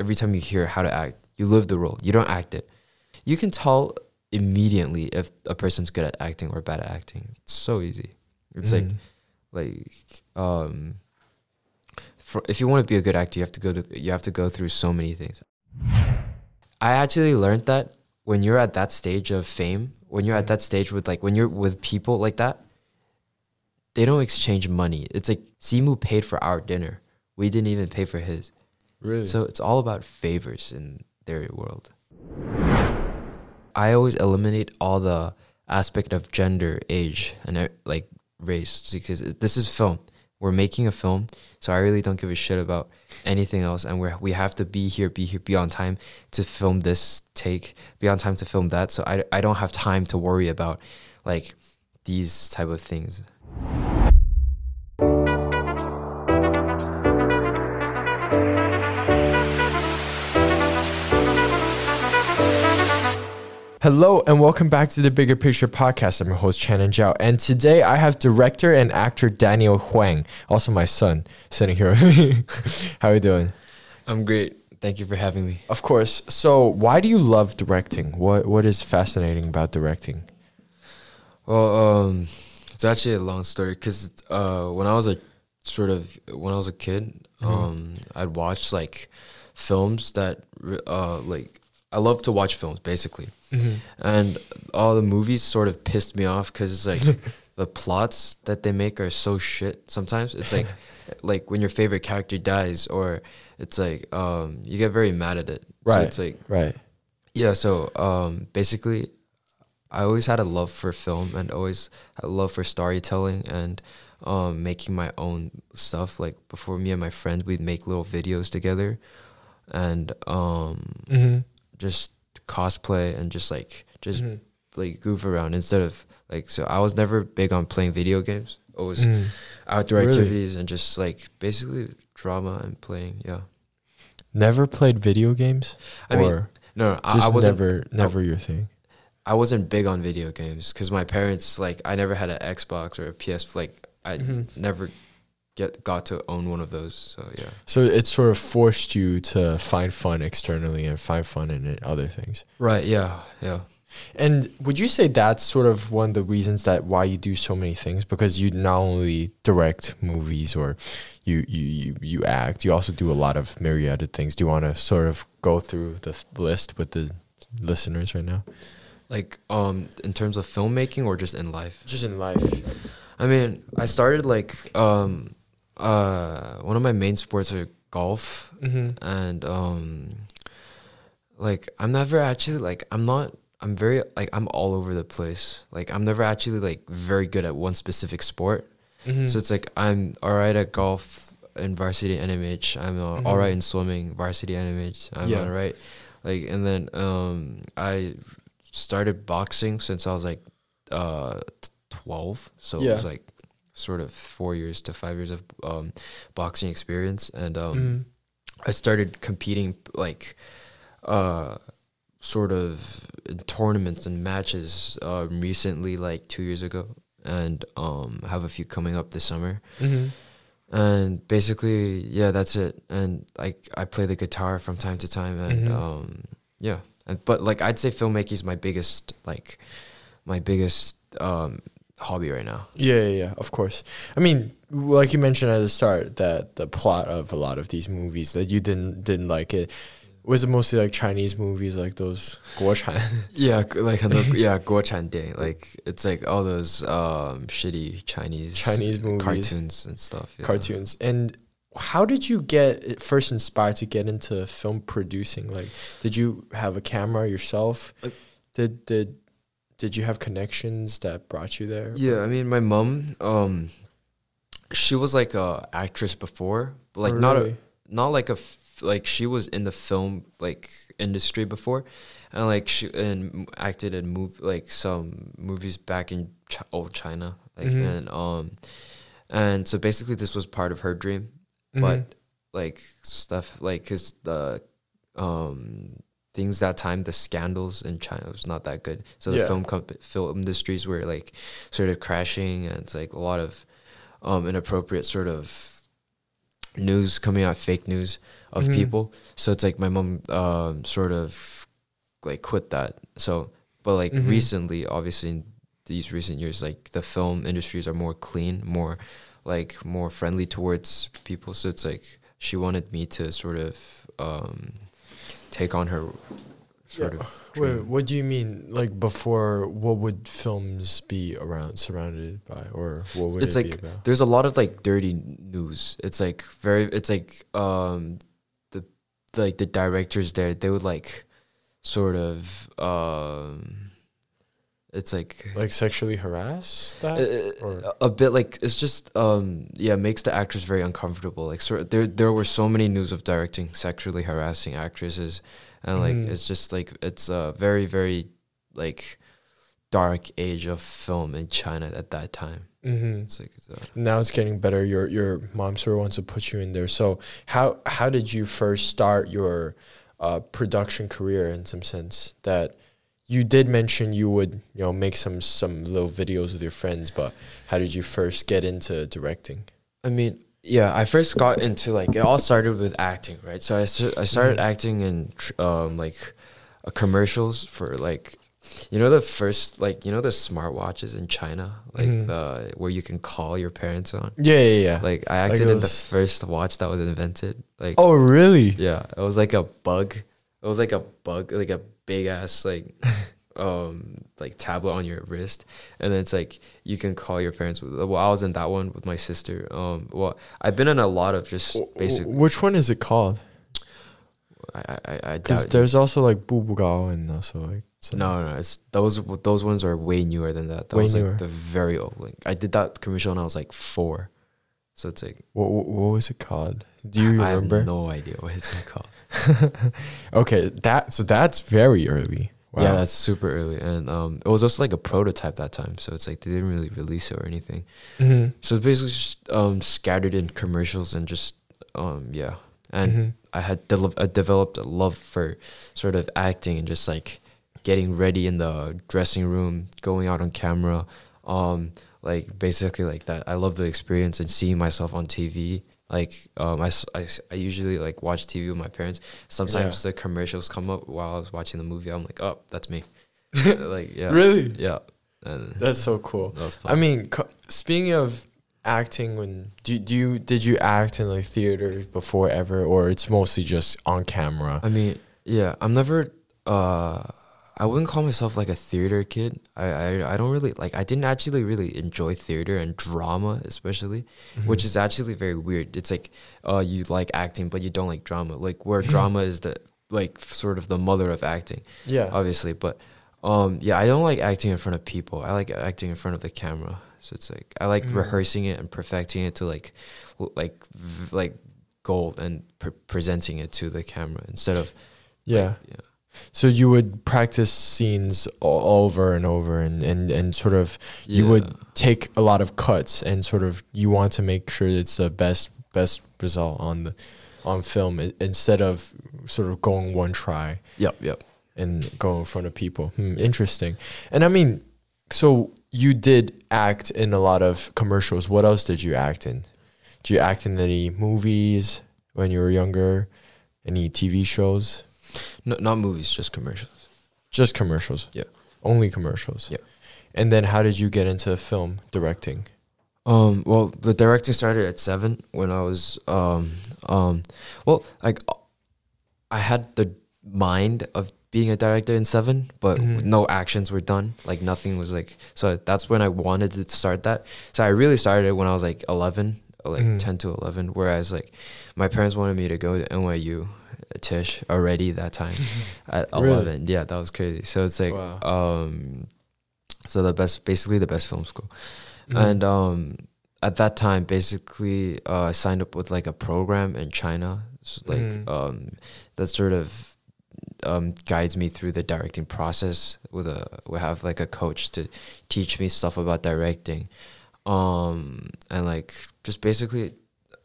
every time you hear how to act, you live the role. You don't act it. You can tell immediately if a person's good at acting or bad at acting. It's so easy. It's like Mhm. like um for, if you want to be a good actor, you have to go to you have to go through so many things. I actually learned that when you're at that stage of fame, when you're at that stage with like when you're with people like that, they don't exchange money. It's like Simu paid for our dinner. We didn't even pay for his. Really. So it's all about favors in their world. I always eliminate all the aspect of gender, age, and uh, like race because this is film. We're making a film, so I really don't give a shit about anything else. And we we have to be here, be here, be on time to film this take, be on time to film that. So I I don't have time to worry about like these type of things. Hello and welcome back to the Bigger Picture Podcast. I'm your host Channin Zhao, and today I have director and actor Daniel Huang, also my son, sitting here with me. How are you doing? I'm great. Thank you for having me. Of course. So, why do you love directing? What What is fascinating about directing? Well, um, it's actually a long story because uh, when I was a sort of when I was a kid, um, I'd watch like films that uh, like I love to watch films basically, and all the movies sort of pissed me off because it's like the plots that they make are so shit. Sometimes it's like like when your favorite character dies, or it's like um, you get very mad at it. So Right. it's like Right. yeah, so um, basically, I always had a love for film and always had a love for storytelling and um, making my own stuff. Like before, me and my friends, we'd make little videos together and um, Mm-hmm. Just cosplay and just like just Mhm. like goof around instead of like. So I was never big on playing video games. Always Mm. outdoor Really? activities and just like basically drama and playing. Yeah, Never played video games, I mean, or no, no I, just I wasn't. never, never your thing. I wasn't big on video games because my parents like I never had an Xbox or a PS. Like I Mhm. never get got to own one of those. So yeah, So it sort of forced you to find fun externally and find fun in it, other things. right. Yeah, yeah. And would you say that's sort of one of the reasons that why you do so many things? Because you not only direct movies or you you you, you act, you also do a lot of myriad of things. Do you want to sort of go through the th- list with the listeners right now? Like um, in terms of filmmaking or just in life. Just in life. I mean, I started like um, uh, one of my main sports are golf Mm-hmm. and um, like I'm never actually like I'm not. I'm very like I'm all over the place. Like I'm never actually like very good at one specific sport. Mm-hmm. So it's like I'm all right at golf in varsity NMH. I'm uh, Mhm. all right in swimming varsity NMH. I'm Yeah. all right. Like and then um I started boxing since I was like uh 12. So it was like sort of 4 years to 5 years of um boxing experience and um Mhm. I started competing like uh sort of in tournaments and matches uh recently like 2 years ago and um have a few coming up this summer Mhm. and basically yeah that's it and like I play the guitar from time to time and Mhm. um yeah and but like I'd say filmmaking is my biggest like my biggest um hobby right now. Yeah, yeah, yeah, of course. I mean, like you mentioned at the start, that the plot of a lot of these movies that you didn't didn't like it was it mostly like Chinese movies, like those Guochan. yeah, like yeah Guochan Day. Like it's like all those um, shitty Chinese Chinese movies, cartoons and stuff. Yeah. Cartoons and how did you get first inspired to get into film producing? Like, did you have a camera yourself? Uh, did did did you have connections that brought you there? Yeah, I mean, my mom, um, she was like a actress before, but like Oh, not really? a not like a f- like she was in the film like industry before, and like she and acted in move like some movies back in Ch- old China, like Mhm. and um, and so basically this was part of her dream, Mhm. but like stuff like because the um things that time the scandals in China was not that good. So the Yeah. film comp- film industries were like sort of crashing, and it's like a lot of um inappropriate sort of news coming out, fake news of Mhm. people. So it's like my mom um, sort of like quit that. So, but like Mhm. recently, obviously in these recent years, like the film industries are more clean, more like more friendly towards people. So it's like she wanted me to sort of um, take on her sort Yeah. of. Wait, what do you mean? Like before, what would films be around surrounded by, or what would It's it like be about? there's a lot of like dirty news. It's like very it's like um the like the directors there they would like sort of um it's like Like sexually harass that? uh, or- a bit like it's just um yeah makes the actors very uncomfortable like sort there there were so many news of directing sexually harassing actresses and like Mhm. it's just like it's a very very like dark age of film in China at that time mm-hmm. it's like uh, now it's getting better. Your your mom sort of wants to put you in there. So how how did you first start your uh, production career in some sense? That you did mention you would you know make some some little videos with your friends, but how did you first get into directing? I mean, yeah, I first got into like it all started with acting, right? So I st- I started Mhm. acting in um like uh, commercials for like you know the first like you know the smartwatches in China like Mhm. the where you can call your parents on. Yeah, yeah, yeah. Like I acted in the first watch that was invented. Like oh, really? yeah, it was like a bug. It was like a bug, like a big ass like um like tablet on your wrist, and then it's like you can call your parents. Well, I was in that one with my sister. Um, well, I've been in a lot of just basic. Which one is it called? I I, I doubt. there's also like Bubugao and also like some- no, no, it's those those ones are way newer than that. That Way was newer. like the very old. Like I did that commercial when I was like four, so it's like What, what what was it called? Do you remember? I have no idea what it's called. okay, that so that's very early. Wow. Yeah, that's super early, and um, it was also like a prototype that time, so it's like they didn't really release it or anything. Mhm. So it's basically just um, scattered in commercials and just um, yeah. And Mhm. I had de- I developed a love for sort of acting and just like getting ready in the dressing room, going out on camera, um, like basically like that. I love the experience and seeing myself on TV. Like um, I, I I usually like watch TV with my parents. Sometimes the commercials come up while I was watching the movie. I'm like, oh, that's me. like yeah, Really? yeah. And That's so cool. that was fun. I mean, co- speaking of acting, when do do you did you act in like theater before ever, or it's mostly just on camera? I mean, yeah, I'm never. Uh, I wouldn't call myself like a theater kid. I, I I don't really like. I didn't actually really enjoy theater and drama, especially, which is actually very weird. It's like, uh, you like acting, but you don't like drama. Like where drama is the like sort of the mother of acting, yeah. obviously. But, um, yeah, I don't like acting in front of people. I like acting in front of the camera. So it's like I like Mm. rehearsing it and perfecting it to like, like, v- like gold and pre- presenting it to the camera instead of yeah. yeah. So you would practice scenes all over and over, and and and sort of you Yeah. would take a lot of cuts, and sort of you want to make sure it's the best best result on the on film instead of sort of going one try. Yep, yep. and go in front of people. Hmm, interesting. And I mean, so you did act in a lot of commercials. What else did you act in? Did you act in any movies when you were younger? Any TV shows? No, not movies, just commercials. Just commercials. Yeah. Only commercials. Yeah. And then how did you get into film directing? Um, well, the directing started at seven when I was um um well like I had the mind of being a director in seven, but Mhm. no actions were done. Like nothing was like so. That's when I wanted to start that. So I really started it when I was like eleven, like Mhm. ten to eleven. Whereas like my parents wanted me to go to NYU, Tisch already that time at Really? eleven. Yeah, that was crazy. So it's like Wow. um, so the best, basically the best film school. Mhm. And um, at that time, basically, uh, I signed up with like a program in China, so, like Mhm. um, that sort of um, guides me through the directing process. With a we have like a coach to teach me stuff about directing, um, and like just basically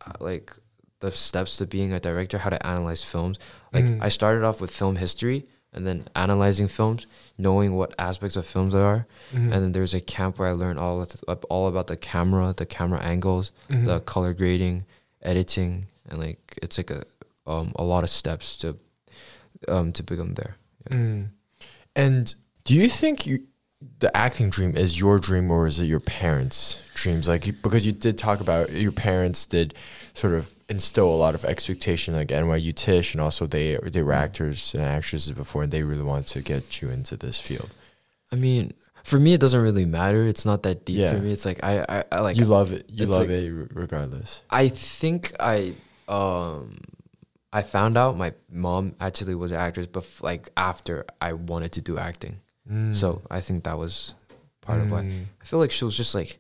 uh, like the steps to being a director, how to analyze films. Like Mhm. I started off with film history and then analyzing films, knowing what aspects of films there are. Mhm. And then there's a camp where I learned all all about the camera, the camera angles, Mhm. the color grading, editing, and like it's like a um a lot of steps to um to become there. Mm. And do you think you the acting dream is your dream or is it your parents' dreams? Like because you did talk about your parents did sort of instill a lot of expectation, like NYU Tisch, and also they they were actors and actresses before, and they really wanted to get you into this field. I mean, for me, it doesn't really matter. It's not that deep Yeah. for me. It's like I I, I like you love it. You love like- it regardless. I think I um I found out my mom actually was an actress, but like after I wanted to do acting, so I think that was part of why. Mm. I feel like she was just like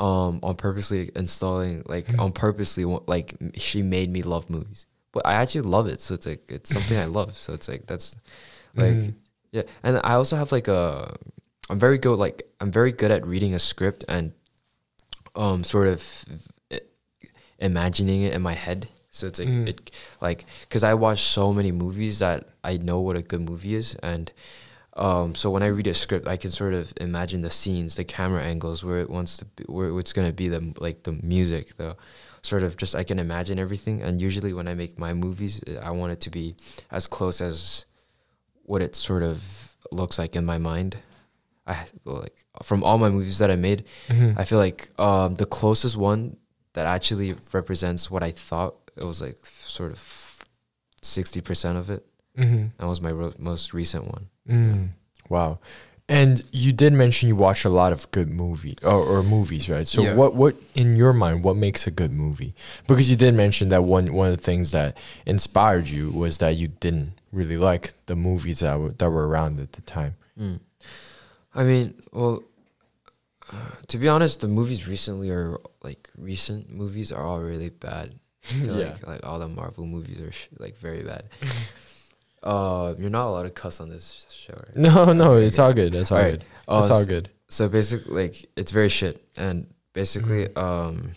um on purposely installing like Mhm. on purposely like she made me love movies, but I actually love it. So it's like it's something I love. So it's like that's like Mm. yeah, and I also have like a I'm very good like I'm very good at reading a script and um sort of imagining it in my head. So it's like Mm. it like cuz I watch so many movies that I know what a good movie is and um so when I read a script I can sort of imagine the scenes, the camera angles where it wants to be where it's going to be the like the music, the sort of just I can imagine everything and usually when I make my movies I want it to be as close as what it sort of looks like in my mind. I well, like from all my movies that I made, Mhm. I feel like um, the closest one that actually represents what I thought it was like sort of sixty percent of it. Mhm. That was my ro- most recent one. Mm. Wow. And you did mention you watch a lot of good movie or, or movies, right? So Yeah. what what in your mind what makes a good movie? Because you did mention that one one of the things that inspired you was that you didn't really like the movies that were, that were around at the time. Mm. I mean, well, uh, to be honest, the movies recently are like recent movies are all really bad. Yeah. like like all the Marvel movies are sh- like very bad. uh, you're not allowed to cuss on this show, right? No, no, it's all good. It's all All right. good. Uh, It's all good. so basically like it's very shit and basically Mhm. um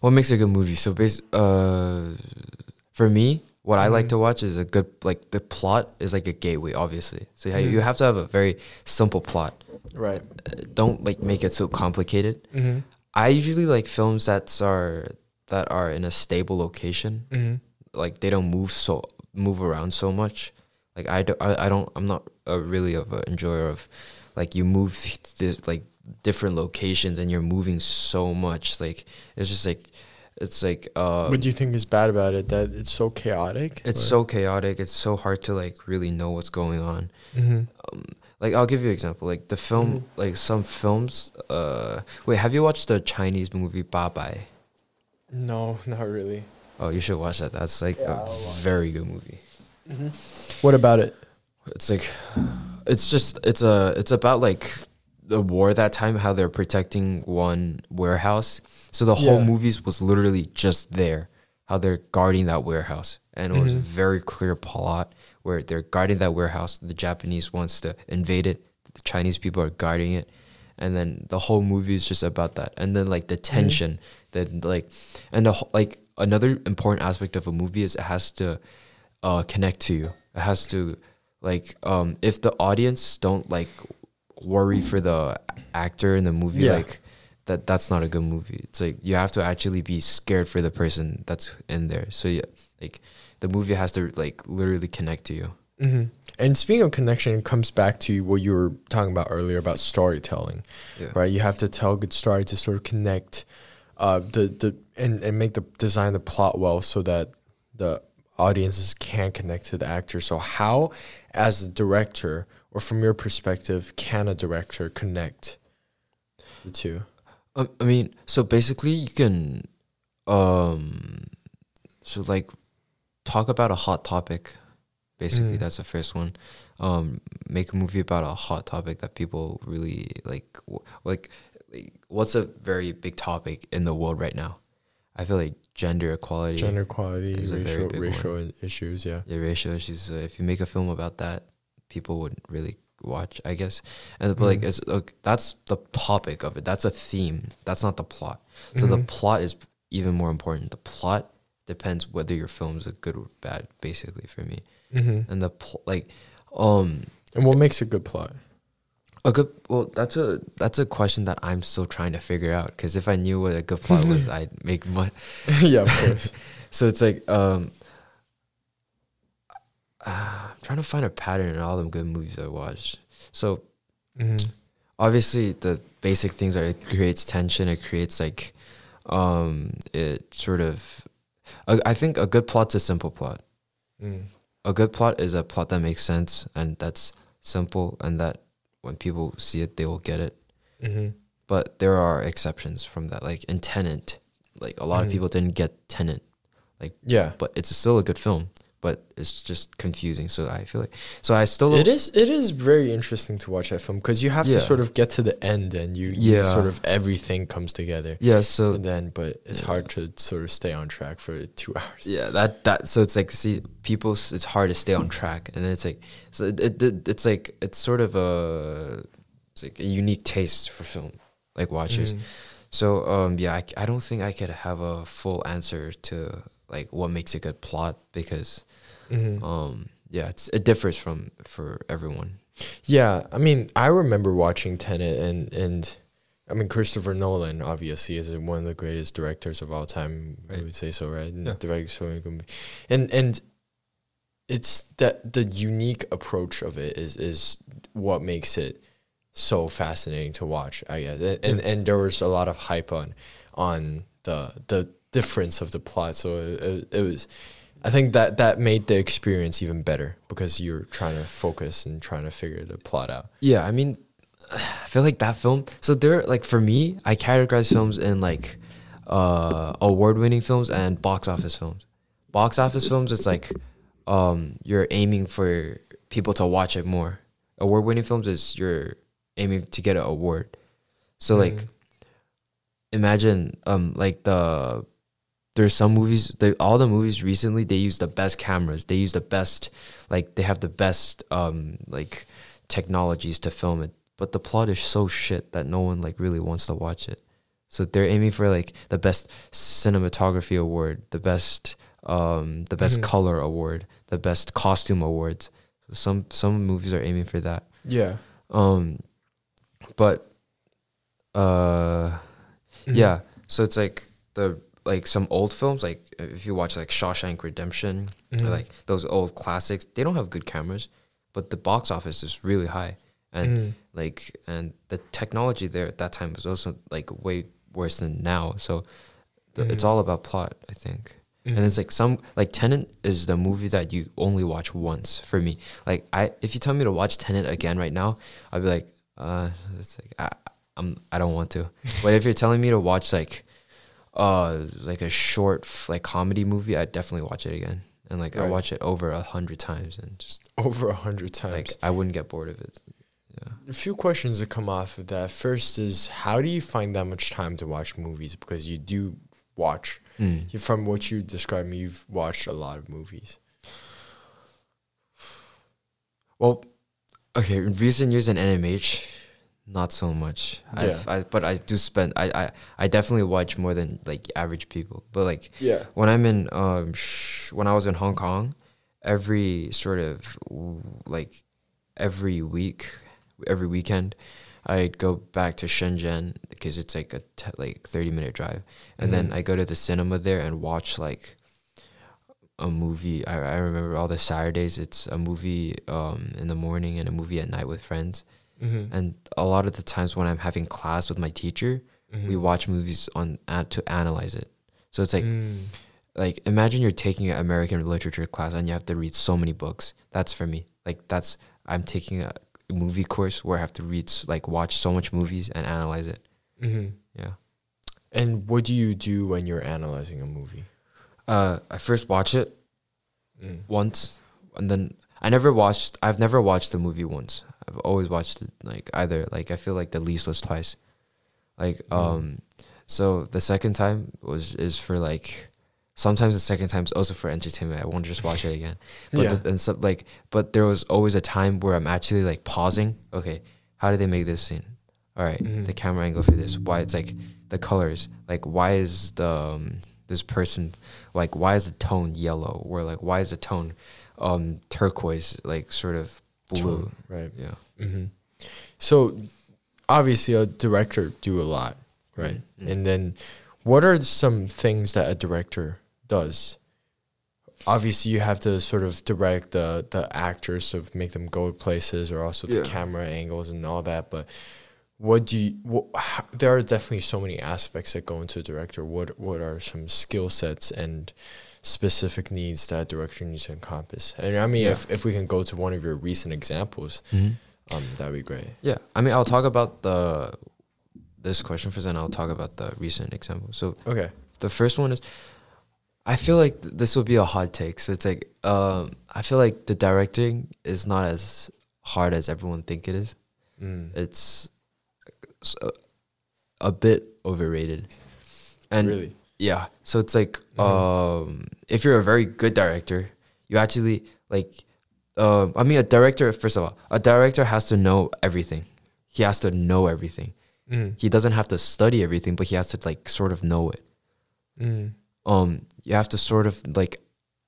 what makes a good movie so uh for me what i like Mhm. to watch is a good like the plot is like a gateway obviously so yeah, you have to have a very simple plot Right. Uh, don't like make it so complicated Mm-hmm. i usually like films that are that are in a stable location Mm-hmm. like they don't move so move around so much like i, do, I, I don't i'm not a really of an enjoyer of like you move this, like different locations and you're moving so much like it's just like it's like uh what do you think is bad about it? That it's so chaotic. it's so chaotic it's so hard to like really know what's going on Mm-hmm. um, like i'll give you an example like the film Mhm. like some films uh wait have you watched the chinese movie Ba Bai? No, not really. Oh you should watch that. That's like Yeah, a I'll watch very good movie. Mm-hmm. What about it? it's like it's just it's a it's about like the war that time how they're protecting one warehouse. So the whole movies was literally just there how they're guarding that warehouse. And it was a very clear plot where they're guarding that warehouse. The japanese wants to invade it. The chinese people are guarding it. And then the whole movie is just about that. And then like the tension that like and the whole, like another important aspect of a movie is it has to uh connect to you it has to like um if the audience don't like worry for the actor in the movie Yeah. like that that's not a good movie it's like you have to actually be scared for the person that's in there so yeah like the movie has to like literally connect to you Mm-hmm. And speaking of connection, it comes back to what you were talking about earlier about storytelling, yeah right? You have to tell a good story to sort of connect, uh, the the and and make the design the plot well so that the audiences can connect to the actor. So how, as a director, or from your perspective, can a director connect the two? Um, I mean, so basically, you can, um, so like, talk about a hot topic. Basically, Mm. that's the first one. Um, make a movie about a hot topic that people really like. w- Like, like, what's a very big topic in the world right now? I feel like gender equality, Gender equality, is a very racial racial i- issues. Yeah. the racial issues. Uh, if you make a film about that, people would really watch, I guess. And but like, Mhm. it's look, that's the topic of it. That's a theme. That's not the plot. So the Mhm. plot is even more important. The plot depends whether your film is a good or bad, basically for me. Mm-hmm. And the pl- like, um, And what makes a good plot? A good well, that's a that's a question that I'm still trying to figure out. Because if I knew what a good plot was, I'd make money. yeah, of course. So it's like um, uh, I'm trying to find a pattern in all the good movies I watched. So Mhm. obviously the basic things are it creates tension. It creates like um, it sort of. I I think a good plot's a simple plot. Mm. A good plot is a plot that makes sense and that's simple and that when people see it they will get it. Mhm. But there are exceptions from that. Like in Tenet, like a lot Mhm. of people didn't get Tenet. Like yeah. but it's still a good film. But it's just confusing. So I feel like so I still It is. It is very interesting to watch that film because you have Yeah. to sort of get to the end and you, you Yeah. sort of everything comes together. yeah. So and then, but it's Yeah. hard to sort of stay on track for two hours. yeah, that that so it's like see people. It's hard to stay on track, and then it's like so it, it, it- it's like it's sort of a it's like a unique taste for film, like watchers. Mhm. So um yeah, I, I don't think I could have a full answer to like what makes a good plot because Mhm. um yeah, it's it differs from for everyone. Yeah, I mean, I remember watching Tenet, and and I mean Christopher Nolan obviously is one of the greatest directors of all time. I would say so, right? And Yeah. directed so many and and it's that the unique approach of it is is what makes it so fascinating to watch. I guess, and and, and there was a lot of hype on on the the difference of the plot, so it, it, it was. I think that that made the experience even better because you're trying to focus and trying to figure the plot out. Yeah, I mean, I feel like that film. So there, like for me, I categorize films in like uh, award-winning films and box office films. Box office films, it's like um, you're aiming for people to watch it more. Award-winning films is you're aiming to get an award. So like, Mhm. imagine um like the there's some movies they, all the movies recently they use the best cameras they use the best like they have the best um like technologies to film it but the plot is so shit that no one like really wants to watch it so they're aiming for like the best cinematography award the best um the best Mhm. color award the best costume awards some some movies are aiming for that Yeah. um but uh Mhm. yeah. So it's like the like some old films, like if you watch like Shawshank Redemption Mhm. or like those old classics, they don't have good cameras, but the box office is really high. And Mhm. like and the technology there at that time was also like way worse than now. So the, it's Mhm. all about plot, I think. And it's like some like Tenet is the movie that you only watch once for me. Like I if you tell me to watch Tenet again right now, I'd be like, uh it's like I I'm I don't want to. but if you're telling me to watch like uh like a short like comedy movie, I'd definitely watch it again. And like I watch it over a hundred times and just over a hundred times. like I wouldn't get bored of it. Yeah. a few questions that come off of that. First is how do you find that much time to watch movies? Because you do watch. Mm. From what you described you've watched a lot of movies. Well, okay, recent years in NMH, not so much. Yeah. I've, but I do spend. I, I I definitely watch more than like average people. But like Yeah. when I'm in um sh- when I was in Hong Kong, every sort of like every week, every weekend, I'd go back to Shenzhen because it's like a t- like thirty minute drive, and then Mhm. I go to the cinema there and watch like a movie. I I remember all the Saturdays. It's a movie um in the morning and a movie at night with friends. Mm-hmm. And a lot of the times when I'm having class with my teacher, we watch movies on uh, to analyze it. So it's like Mm. like imagine you're taking an American literature class and you have to read so many books. That's for me. Like that's I'm taking a movie course where I have to read like watch so much movies and analyze it. Mm-hmm. Yeah. And what do you do when you're analyzing a movie? Uh, I first watch it Mm. once, and then I never watched. I've never watched the movie once. I've always watched it like either like I feel like the least was twice. Like Mm. um, so the second time was is for like. Sometimes the second time is also for entertainment. I want to just watch it again. But yeah. the, and so like, but there was always a time where I'm actually like pausing. Okay, how did they make this scene? All right, Mhm. the camera angle for this. Why it's like the colors. Like why is the um, this person like why is the tone yellow or like why is the tone um turquoise like sort of blue? Right. Yeah. Mm-hmm. So obviously a director do a lot, right? Mhm. And then what are some things that a director does? Obviously you have to sort of direct the the actors to make them go places or also the camera angles and all that, but what do you wh- how, there are definitely so many aspects that go into a director. What what are some skill sets and specific needs that a director needs to encompass? And I mean Yeah. if if we can go to one of your recent examples, um that'd be great. Yeah, I mean, I'll talk about the this question first, and I'll talk about the recent example. So Okay. the first one is, I feel like th- this will be a hot take. So it's like, um, I feel like the directing is not as hard as everyone think it is. Mm. It's a bit overrated, and really? Yeah. So it's like, Mhm. um, if you're a very good director, you actually like. Um, I mean, a director. First of all, a director has to know everything. He has to know everything. Mm. He doesn't have to study everything, but he has to like sort of know it. Mm. Um, you have to sort of like.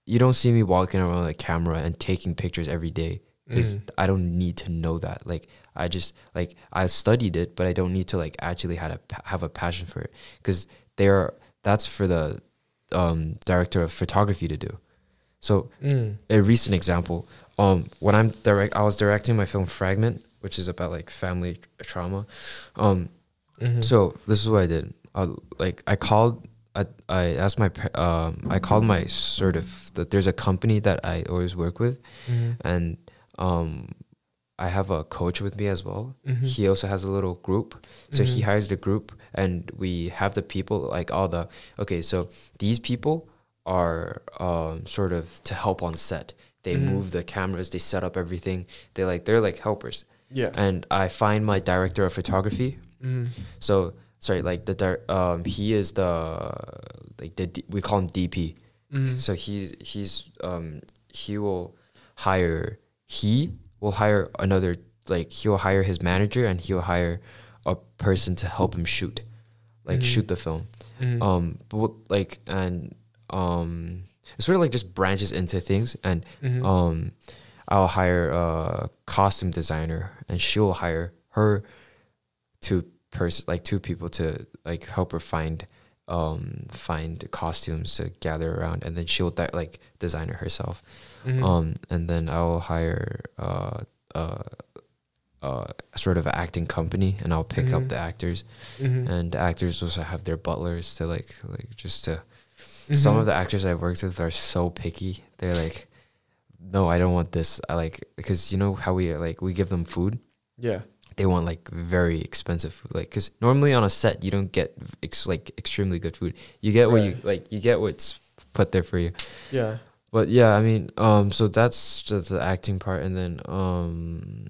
You don't see me walking around with a camera and taking pictures every day because Mm. I don't need to know that. Like I just like I studied it, but I don't need to like actually had a have a passion for it because they're that's for the um, director of photography to do. So Mm. a recent example, um, when I'm direct, I was directing my film Fragment, which is about like family trauma. Um, Mhm. so this is what I did. I, like I called, I I asked my um I called my sort of that there's a company that I always work with, Mhm. and um I have a coach with me as well. Mhm. He also has a little group, so he Mhm. hires the group, and we have the people like all the okay. So these people are um sort of to help on set. They Mhm. move the cameras, they set up everything. They like they're like helpers, Yeah. and I find my director of photography. Mm. So sorry, like the um he is the like the D- we call him DP. Mm. So he he's um he will hire he will hire another like he'll hire his manager and he'll hire a person to help him shoot, like Mhm. shoot the film. Mm. Um, but like and um, it sort of like just branches into things and Mhm. um, I'll hire a costume designer, and she'll hire her two person like two people to like help her find um find costumes to gather around, and then she'll di- like design it herself. Mhm. Um, and then I'll hire uh uh uh a sort of an acting company, and I'll pick Mhm. up the actors, Mhm. and the actors also have their butlers to like like just to some Mhm. of the actors I've worked with are so picky. They're like, no, I don't want this. I like because you know how we like we give them food. yeah. They want like very expensive food, like because normally on a set you don't get ex- like extremely good food. You get what you like. You get what's put there for you. Yeah. But yeah, I mean, um, so that's just the acting part, and then um,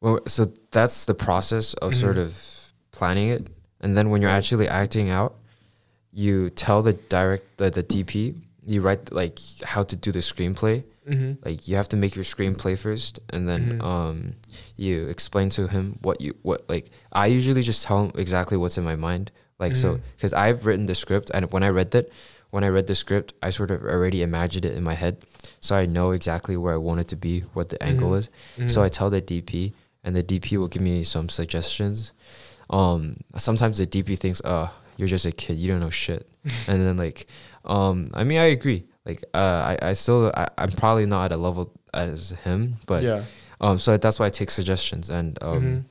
well, so that's the process of sort Mhm. of planning it, and then when you're actually acting out, you tell the direct the, the DP, you write like how to do the screenplay. Mm-hmm. Like you have to make your screenplay first, and then Mhm. um, you explain to him what you what like. I usually just tell him exactly what's in my mind. Like so, because I've written the script, and when I read that, when I read the script, I sort of already imagined it in my head, so I know exactly where I want it to be, what the angle Mhm. is. So I tell the DP, and the DP will give me some suggestions. Um, sometimes the DP thinks, "Uh, you're just a kid, you don't know shit," and then like, um, I mean, I agree. Like, uh, I, I still, I, I'm probably not at a level as him, but yeah. um, so that's why I take suggestions and um, Mhm.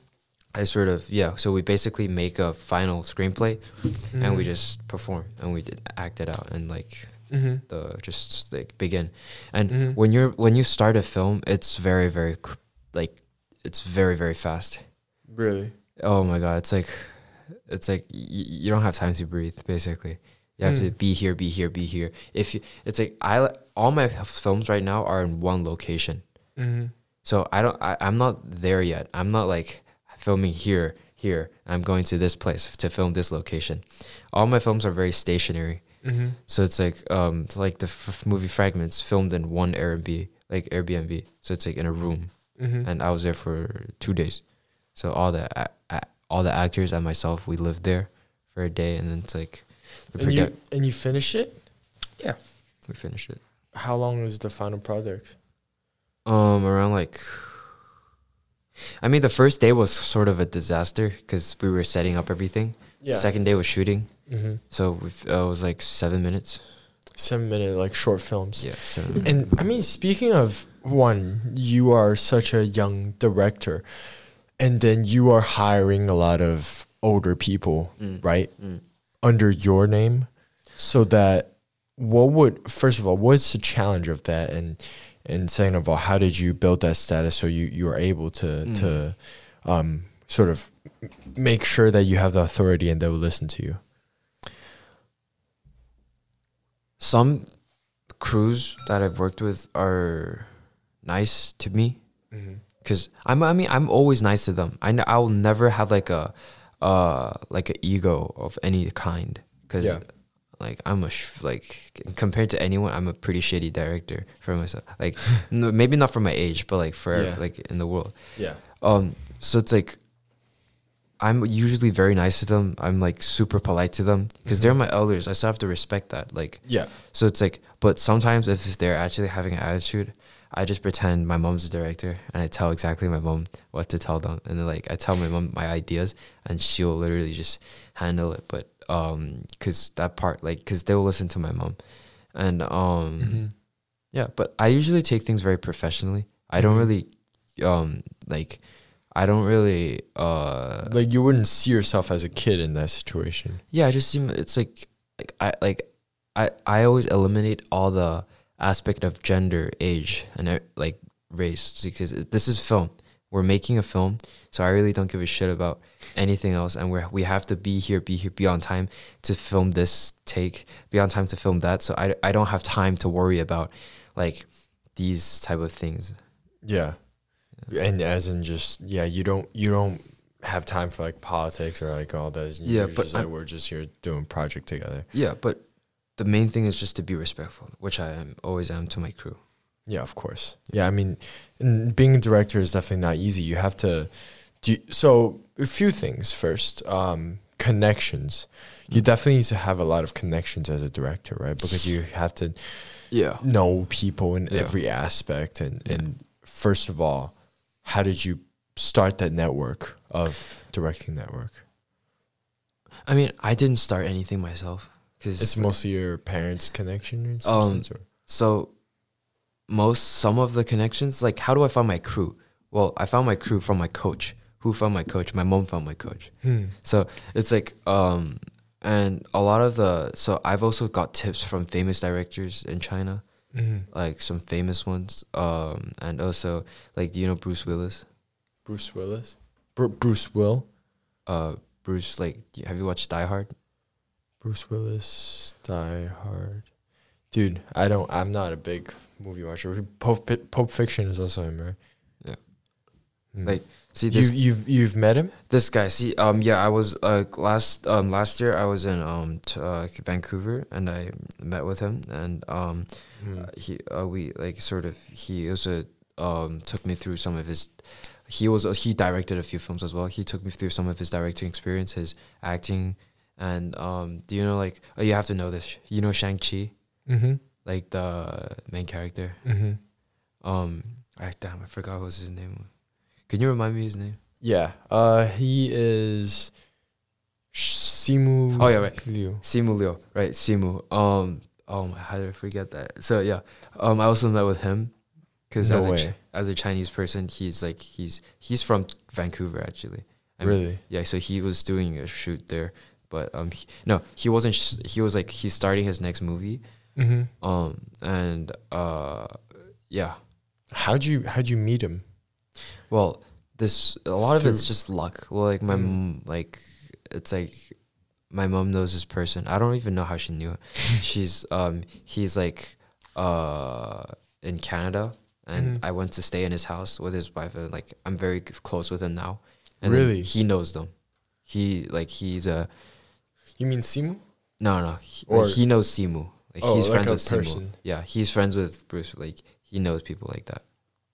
I sort of yeah. So we basically make a final screenplay and we Mhm. just perform and we did act it out and like Mhm. the just like begin. And Mhm. when you're when you start a film, it's very very like it's very very fast. really. Oh my god, it's like it's like y- you don't have time to breathe. Basically, you have to Mm. be here, be here, be here. If you, it's like I all my films right now are in one location. Mm-hmm. So I don't. I, I'm not there yet. I'm not like filming here, here. I'm going to this place to film this location. All my films are very stationary. Mm-hmm. So it's like um, it's like the f- movie fragments filmed in one Airbnb, like Airbnb. So it's like in a room, Mm-hmm. and I was there for two days. So all the a- a- all the actors and myself, we lived there for a day, and then it's like the and you and you finish it. Yeah, we finished it. How long was the final product? Um, around like I mean, the first day was sort of a disaster because we were setting up everything. Yeah. Second day was shooting, Mm-hmm. so uh, it was like seven minutes. Seven minute like short films. Yeah, seven. And I mean, speaking of one, you are such a young director, and then you are hiring a lot of older people, Mm. right, Mm. under your name, so that what would first of all, what's the challenge of that, and and second of all, how did you build that status so you you are able to Mm. to um, sort of make sure that you have the authority and they will listen to you. Some crews that I've worked with are nice to me because I'm. I mean, I'm always nice to them. I. n- I will never have like a, uh, like an ego of any kind. Because, Yeah. Like, I'm a sh- like compared to anyone, I'm a pretty shitty director for myself. Like, no, maybe not for my age, but like for Yeah. like in the world. Yeah. Um. So it's like. I'm usually very nice to them. I'm like super polite to them because they're Mhm. my elders. I still have to respect that. Like, Yeah. so it's like, but sometimes if, if they're actually having an attitude, I just pretend my mom's a director and I tell exactly my mom what to tell them. And then like I tell my mom my ideas and she'll literally just handle it. But um, cause that part, like, cause they will listen to my mom. And um, Mhm. yeah, but I usually take things very professionally. I don't Mhm. really, um, like, I don't really, uh, Like you wouldn't see yourself as a kid in that situation. yeah, I just seem it's like like I like I I always eliminate all the aspect of gender, age, and uh, like race because this is film. We're making a film, so I really don't give a shit about anything else. And we we have to be here, be here, be on time to film this take, be on time to film that. So I I don't have time to worry about like these type of things. Yeah. And as in just yeah, you don't you don't have time for like politics or like all those. Yeah, but like we're just here doing project together. Yeah, but the main thing is just to be respectful, which I am always am to my crew. Yeah, of course. Yeah, I mean, being a director is definitely not easy. You have to do so a few things first. Um, connections. You Mm. definitely need to have a lot of connections as a director, right? Because you have to Yeah. know people in Yeah. every aspect. And Yeah. and first of all, how did you start that network of directing network? I mean, I didn't start anything myself because It's mostly your parents' connection in some Um, sense, or so most some of the connections. Like, how do I find my crew? Well, I found my crew from my coach. Who found my coach? My mom found my coach. Hmm. So it's like, um, and a lot of the. So I've also got tips from famous directors in China, Mhm. like some famous ones. Um, and also like, do you know Bruce Willis? Bruce Willis, Bru- Bruce Will, Uh, Bruce, like, have you watched Die Hard? Bruce Willis, Die Hard. Dude, I don't. I'm not a big movie watcher. Pulp, Fiction is also him, right? Yeah. Hmm. Like, See this you you've you've met him? This guy, see, um, yeah, I was uh last um last year I was in um t- uh, Vancouver and I met with him and um Hmm. he uh, we like sort of he also um took me through some of his he was he directed a few films as well. He took me through some of his directing experience, his acting, and um do you know like oh you have to know this you know Shang Chi Mm-hmm. Like the main character Mm-hmm. um I damn I forgot what his name. Can you remind me his name? Yeah. Uh, he is Simu. Oh, yeah, right. Liu. Simu Liu, right? Simu. Um, oh my, how did I forget that? So yeah, um, I also met with him because No as a way. Ch- as a Chinese person, he's like he's he's from Vancouver actually. I mean, really? Yeah, so he was doing a shoot there, but um, he, no, he wasn't. Sh- he was like he's starting his next movie. Mm-hmm. Um, and uh, yeah. How'd you how'd you meet him? Well, this a lot of it's just luck. Well, like my Mm. mom, like it's like my mom knows this person. I don't even know how she knew it. She's um he's like uh in Canada and Mhm. I went to stay in his house with his wife and like I'm very close with him now. And Really? he knows them. He like he's a You mean Simu? no no he, Or- he knows Simu. Like Oh, he's like friends a with person. Yeah, he's friends with Bruce. Like he knows people like that.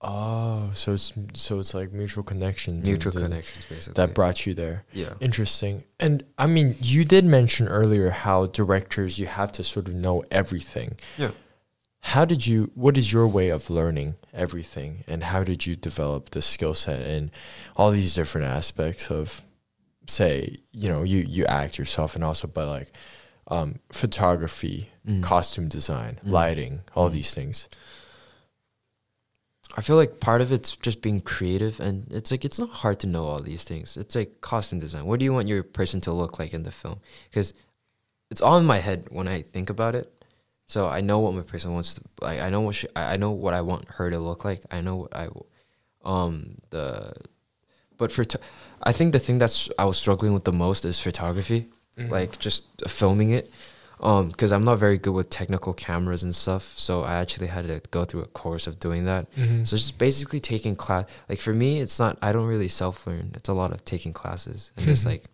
Oh, so it's so it's like mutual connections. Mutual connections basically. that brought you there. yeah. Interesting. And I mean, you did mention earlier how directors you have to sort of know everything. Yeah. how did you? What is your way of learning everything, and how did you develop the skill set and all these different aspects of, say, you know, you you act yourself, and also but like, um, photography, Mm. costume design, Mm. lighting, all Mm. these things. I feel like part of it's just being creative, and it's like it's not hard to know all these things. It's like costume design. What do you want your person to look like in the film? Because it's all in my head when I think about it. So I know what my person wants. To, like I know what she, I know what I want her to look like. I know what I, um the, but for, I think the thing that's I was struggling with the most is photography, like just filming it um because i'm not very good with technical cameras and stuff so i actually had to go through a course of doing that Mhm. so just basically taking class like for me it's not i don't really self learn it's a lot of taking classes and just like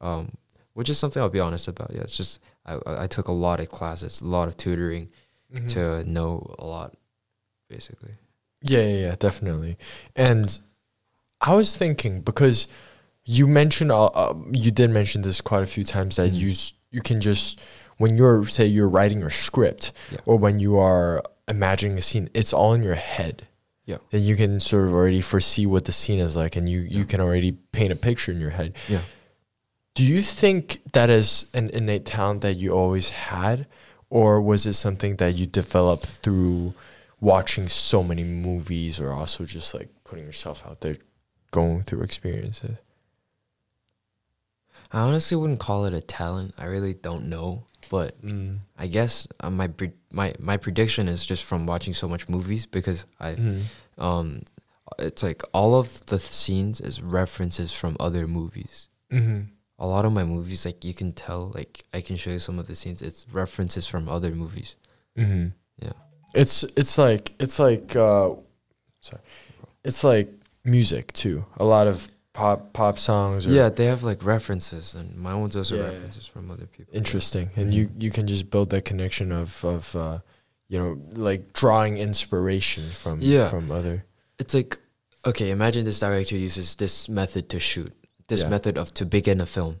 um which is something i'll be honest about yeah it's just i i took a lot of classes a lot of tutoring Mhm. to know a lot basically Yeah, yeah, yeah, definitely. And I was thinking because you mentioned, uh, uh, you did mention this quite a few times that Mhm. you you can just when you're say you're writing your script Yeah. or when you are imagining a scene, it's all in your head. Yeah. And you can sort of already foresee what the scene is like, and you you Yeah. can already paint a picture in your head. Yeah. Do you think that is an innate talent that you always had, or was it something that you developed through watching so many movies, or also just like putting yourself out there, going through experiences? I honestly wouldn't call it a talent i really don't know but Mm. i guess uh, my pre- my my prediction is just from watching so much movies because i've Mhm. um it's like all of the scenes is references from other movies Mhm. a lot of my movies like you can tell like i can show you some of the scenes it's references from other movies Mhm. Yeah. It's it's like it's like uh, sorry, it's like music too. A lot of pop pop songs. Or yeah they have like references and my ones also Yeah. references from other people interesting, and Mhm. you you can just build that connection of of uh, you know like drawing inspiration from Yeah. from other. it's like okay imagine this director uses this method to shoot this Yeah. method of to begin a film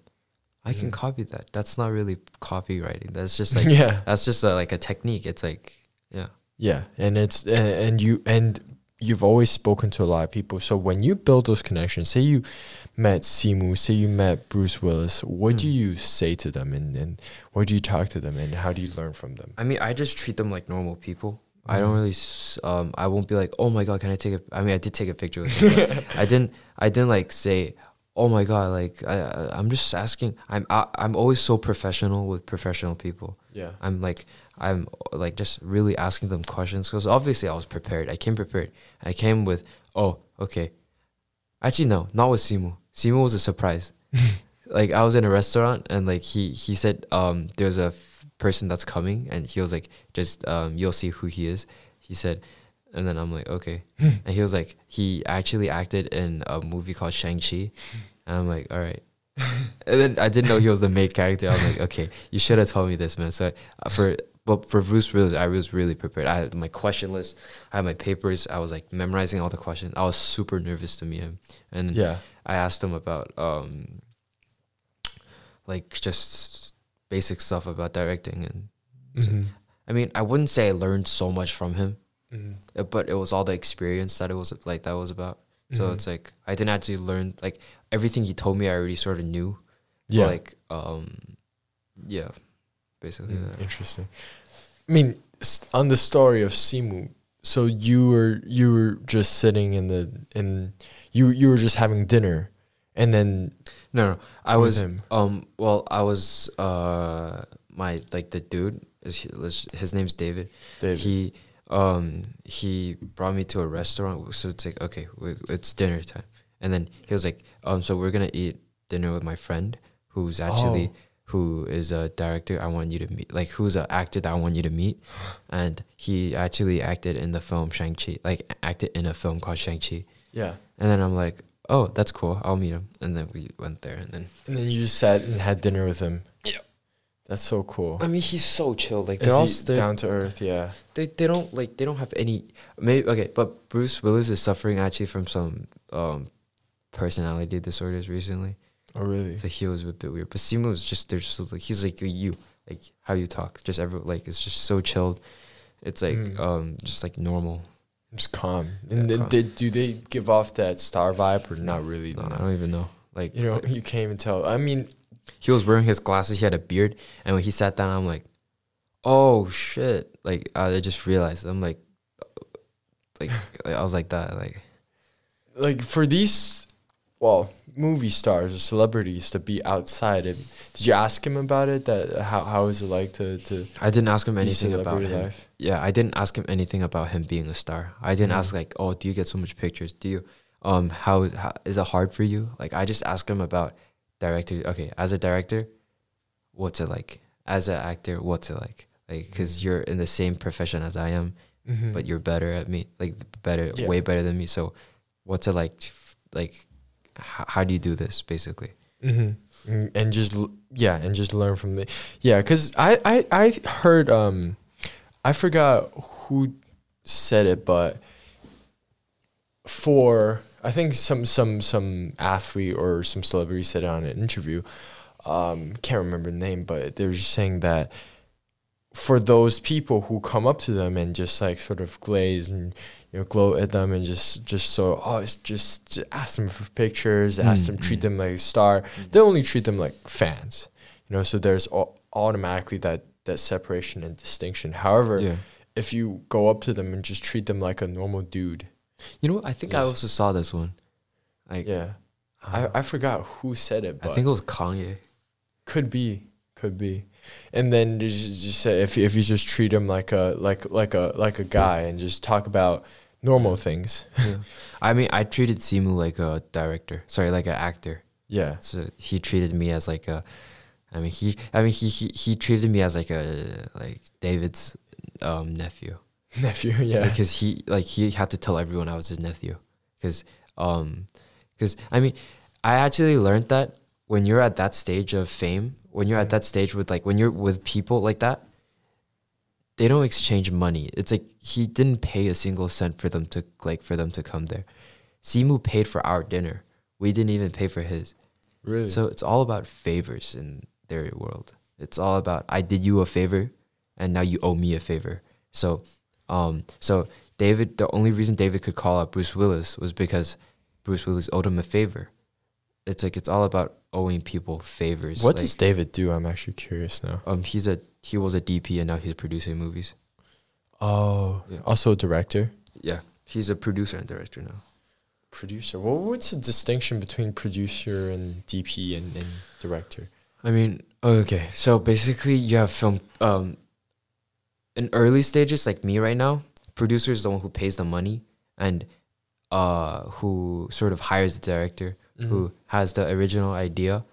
i can Mhm. copy that that's not really copywriting that's just like yeah, that's just a, like a technique it's like yeah yeah, and it's and, and you and you've always spoken to a lot of people. So when you build those connections, say you met Simu, say you met Bruce Willis, what do Mm. you say to them, and and what do you talk to them, and how do you learn from them? I mean, I just treat them like normal people. I don't Mhm. really. Um, I won't be like, oh my god, can I take a? I mean, I did take a picture with but I didn't. I didn't like say, oh my god, like I. I- I'm just asking. I'm. I, I'm always so professional with professional people. Yeah. I'm like. I'm like just really asking them questions because obviously I was prepared. I came prepared. I came with, oh, okay. Actually, no, not with Simu. Simu was a surprise. like I was in a restaurant and like he he said um there's a f- person that's coming and he was like just um you'll see who he is. He said, and then I'm like okay, and he was like he actually acted in a movie called Shang Chi, and I'm like all right. and then I didn't know he was the main character. I was like, okay, you should have told me this, man. So uh, for but for Bruce Willis, I was really prepared. I had my question list, I had my papers. I was like memorizing all the questions. I was super nervous to meet him, and Yeah. I asked him about um like just basic stuff about directing and So- Mhm. I mean I wouldn't say I learned so much from him, Mhm. uh, but it was all the experience that it was like that was about. So Mhm. it's like I didn't actually learn like everything he told me I already sort of knew. but, yeah. like um yeah. Basically Mm. Interesting. I mean, s- on the story of Simu, so you were you were just sitting in the in you you were just having dinner, and then No, no. I was him. um well I was uh my like the dude is his, his name's David. David. he um he brought me to a restaurant so it's like okay we, it's dinner time and then he was like um so we're gonna eat dinner with my friend who's actually Oh. Who is a director i want you to meet like who's an actor that i want you to meet and he actually acted in the film shang-chi like acted in a film called shang-chi yeah, and then i'm like oh that's cool i'll meet him and then we went there and then and then you just sat and had dinner with him. Yeah. that's so cool. i mean he's so chill like Is they're all down to earth? Yeah. they they don't like they don't have any maybe okay but bruce willis is suffering actually from some um personality disorders recently Oh, really? so he was a bit weird but Simu was just there's just like he's like you like how you talk just every like it's just so chilled It's like Mm. um just like normal. It's calm. Yeah, And then calm. they, do they give off that star vibe or not really? No. I don't even know. Like You know, you can't even tell. I mean, he was wearing his glasses. He had a beard, and when he sat down, I'm like, oh shit! Like I just realized. I'm like, like, like I was like that. Like like for these, well, movie stars or celebrities to be outside. It, did you ask him about it? That how how is it like to to I didn't ask him anything about him. life? Yeah, I didn't ask him anything about him being a star. I didn't Mhm. ask like, oh, do you get so much pictures? Do you, um, how, how is it hard for you? Like, I just asked him about director. Okay, as a director, what's it like? As an actor, what's it like? Like, because you're in the same profession as I am, Mm-hmm. but you're better at me, like better, Yeah. way better than me. So, what's it like? Like, how do you do this, basically? Mm-hmm. And just yeah, and just learn from the yeah. Cause I I I heard um, I forgot who said it, but for I think some some some athlete or some celebrity said it on an interview. Um, can't remember the name, but they were just saying that for those people who come up to them and just like sort of glaze and you know gloat at them and just just so oh it's just, just ask them for pictures ask Mm, them treat mm. them like a star they only treat them like fans you know so there's au- automatically that that separation and distinction however Yeah. if you go up to them and just treat them like a normal dude You know. I think I also saw this one. Like, yeah uh, I, I forgot who said it but I think it was Kanye. Could be, could be, and then just, just say if if you just treat him like a like like a like a guy and just talk about normal things. yeah. I mean, I treated Simu like a director. Sorry, like an actor. Yeah, So he treated me as like a. I mean, he. I mean, he. He, he treated me as like a like David's um, nephew. nephew. Yeah, Because he like he had to tell everyone I was his nephew. Because um, because I mean, I actually learned that when you're at that stage of fame, when you're at that stage with like when you're with people like that, they don't exchange money. It's like he didn't pay a single cent for them to like for them to come there. Simu paid for our dinner. We didn't even pay for his. really. So it's all about favors in their world. It's all about I did you a favor and now you owe me a favor. So um so David the only reason David could call out Bruce Willis was because Bruce Willis owed him a favor. It's like it's all about owing people favors. what like, does David do? I'm actually curious now. um he's a he was a DP and now he's producing movies. Oh, Yeah. also a director, Yeah. He's a producer and director now. producer. Well, what's the distinction between producer and DP and, and director? I mean, okay. So basically, you have film. Um, in early stages, like me right now, producer is the one who pays the money and uh, who sort of hires the director, who has the original idea,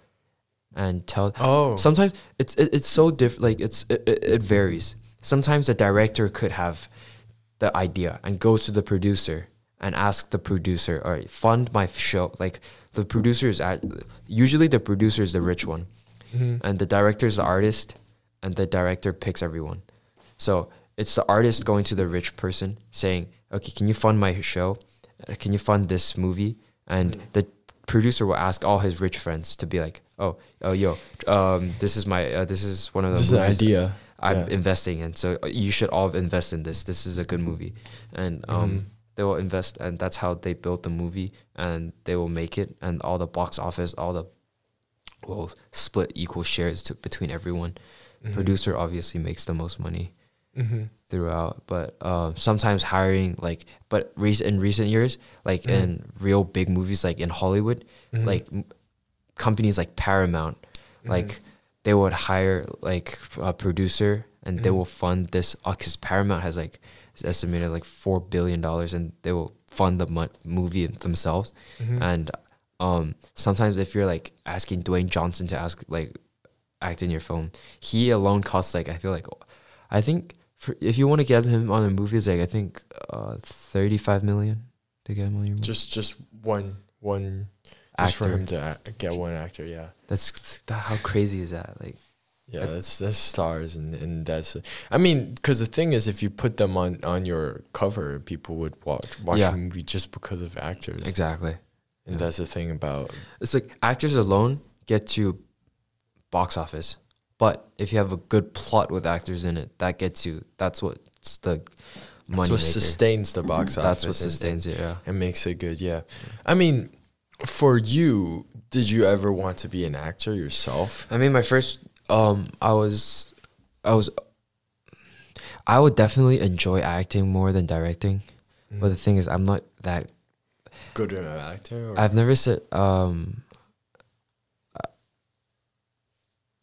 and tell. Oh, Sometimes it's it, it's so different. Like it's it, it, varies. Sometimes the director could have the idea and goes to the producer and ask the producer, "All right, fund my show." Like the producer is at usually the producer is the rich one Mhm. and the director is the artist, and the director picks everyone. So it's the artist going to the rich person saying, "Okay, can you fund my show? Uh, Can you fund this movie?" And the producer will ask all his rich friends to be like, "Oh, oh, yo, um, this is my, uh, this is one of the this is an idea. I'm Yeah. investing in, so uh, you should all invest in this. This is a good movie." And um, Mhm. they will invest, and that's how they build the movie, and they will make it, and all the box office, all the will split equal shares to between everyone. Mhm. Producer obviously makes the most money Mhm. throughout, but uh, sometimes hiring like, but rec- in recent years, like Mhm. in real big movies, like in Hollywood, Mhm. like m- companies like Paramount, Mhm. like they would hire like a producer and they Mhm. will fund this because Paramount has like it's estimated like four billion dollars and they will fund the mo- movie themselves Mhm. and um sometimes if you're like asking Dwayne Johnson to ask like act in your film, he alone costs like I feel like I think for, if you want to get him on a movie, it's like I think uh thirty five million to get him on your movie. just just one one just for actor. him to act, get one actor. Yeah. That's that, how crazy is that? Like Yeah, that's that's stars, and and that's. I mean, because the thing is, if you put them on on your cover, people would watch watch Yeah. the movie just because of actors. exactly. And yeah. that's the thing about. It's like actors alone get you box office, but if you have a good plot with actors in it, that gets you. That's what what's the money That's what maker. sustains the box office. That's what and- sustains it. Yeah. and makes it good. Yeah, I mean, for you, did you ever want to be an actor yourself? I mean, my first, um, I was, I was, I would definitely enjoy acting more than directing, but the thing is, I'm not that. Good at an actor. Or? I've never said, um,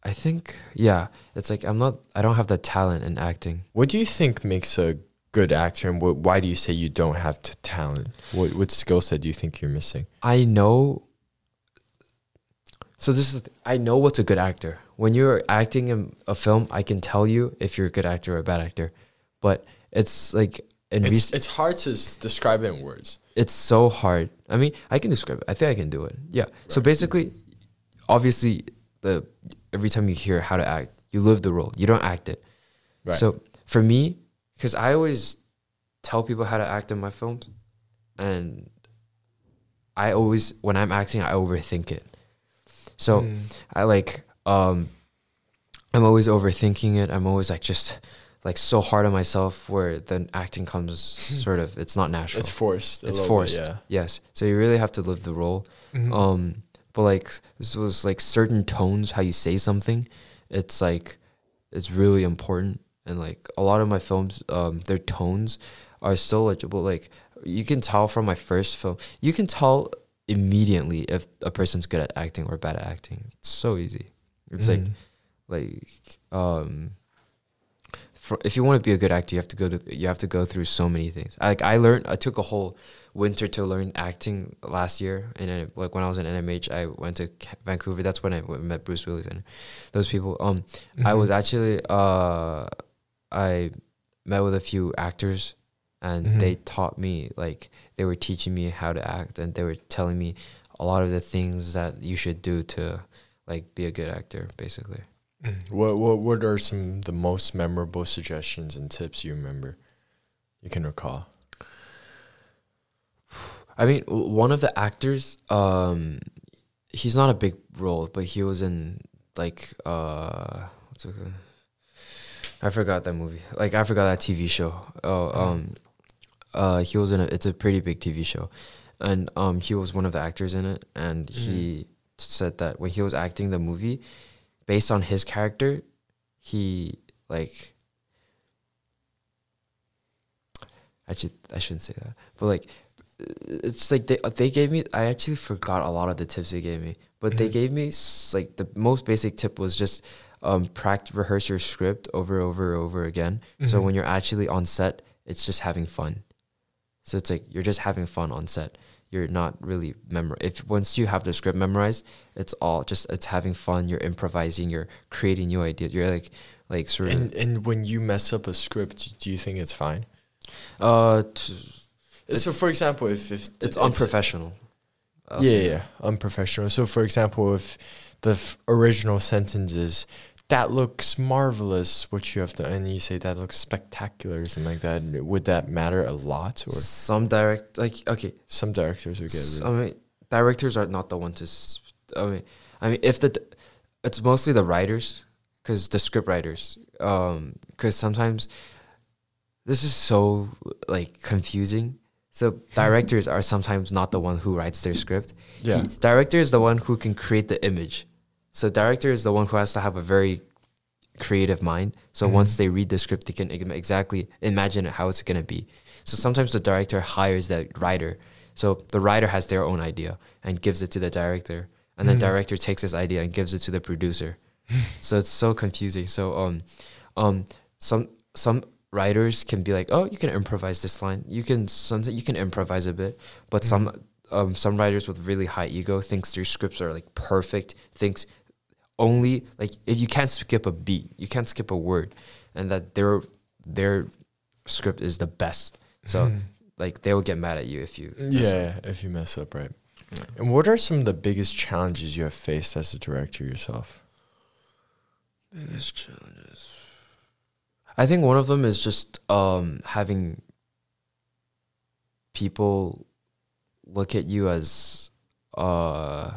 I think, yeah, it's like I'm not. I don't have the talent in acting. what do you think makes a good actor, and what, why do you say you don't have t- talent? What what skill set do you think you're missing? I know. So this is, I know what's a good actor. When you're acting in a film, I can tell you if you're a good actor or a bad actor, but it's like in rec- It's it's hard to s- describe it in words. it's so hard. I mean, I can describe it. I think I can do it. Yeah. So basically, obviously, the every time you hear how to act, you live the role. You don't act it. Right. So for me, because I always tell people how to act in my films, and I always when I'm acting, I overthink it. So Mm. I like um, I'm always overthinking it. I'm always like just like so hard on myself where then acting comes sort of it's not natural. it's forced. It's little bit, forced. yeah. Yes. So you really have to live the role. Mhm. Um, but like this was like certain tones, how you say something, it's like it's really important. And like a lot of my films, um, their tones are so legible. Like you can tell from my first film, you can tell immediately if a person's good at acting or bad at acting. It's so easy. It's like Mhm. like um for, if you want to be a good actor you have to go to you have to go through so many things like i learned i took a whole winter to learn acting last year and then, like when i was in nmh i went to vancouver that's when I met bruce willis and those people um i was Mhm. actually uh i met with a few actors and Mhm. they taught me like they were teaching me how to act and they were telling me a lot of the things that you should do to like be a good actor basically Mhm. What what what are some the most memorable suggestions and tips you remember? You can recall. I mean, one of the actors, um, he's not a big role, but he was in like uh, what's it called? I forgot that movie. Like I forgot that TV show. Oh, um, uh, he was in a. It's a pretty big TV show, and um, he was one of the actors in it, and he said that when he was acting the movie, based on his character, he like. I should I shouldn't say that, but like it's like they they gave me I actually forgot a lot of the tips they gave me, but they Mhm. gave me like the most basic tip was just um practice rehearse your script over over over again. So Mhm. when you're actually on set, it's just having fun. So it's like you're just having fun on set. You're not really memor. If once you have the script memorized, it's all just it's having fun. You're improvising. You're creating new ideas. You're like like sort of And and when you mess up a script, do you think it's fine? uh t- so, for example, if if it's unprofessional. I'll yeah, yeah, unprofessional. So, for example, if the f- original sentence is "that looks marvelous," what you have to, and you say that looks spectacular or something like that, would that matter a lot? Or Some direct like okay, some directors would get. I mean, directors are not the one to. s- I mean, I mean, if the, d- it's mostly the writers, because the script writers, um, because sometimes, this is so like confusing. So directors are sometimes not the one who writes their script. yeah, He- director is the one who can create the image. So director is the one who has to have a very creative mind. So Mhm. once they read the script, they can exactly imagine how it's gonna be. So sometimes the director hires the writer. So the writer has their own idea and gives it to the director, and then Mhm. director takes this idea and gives it to the producer. so it's so confusing. So um, um, some some writers can be like, oh, you can improvise this line. You can some you can improvise a bit, but some um, some writers with really high ego thinks their scripts are like perfect. Thinks only like if you can't skip a beat, you can't skip a word, and that their their script is the best. So Mhm. like they will get mad at you if you mess up. yeah, if you mess up, right? Yeah. And what are some of the biggest challenges you have faced as a director yourself? Biggest challenges. I think one of them is just um, having people look at you as uh,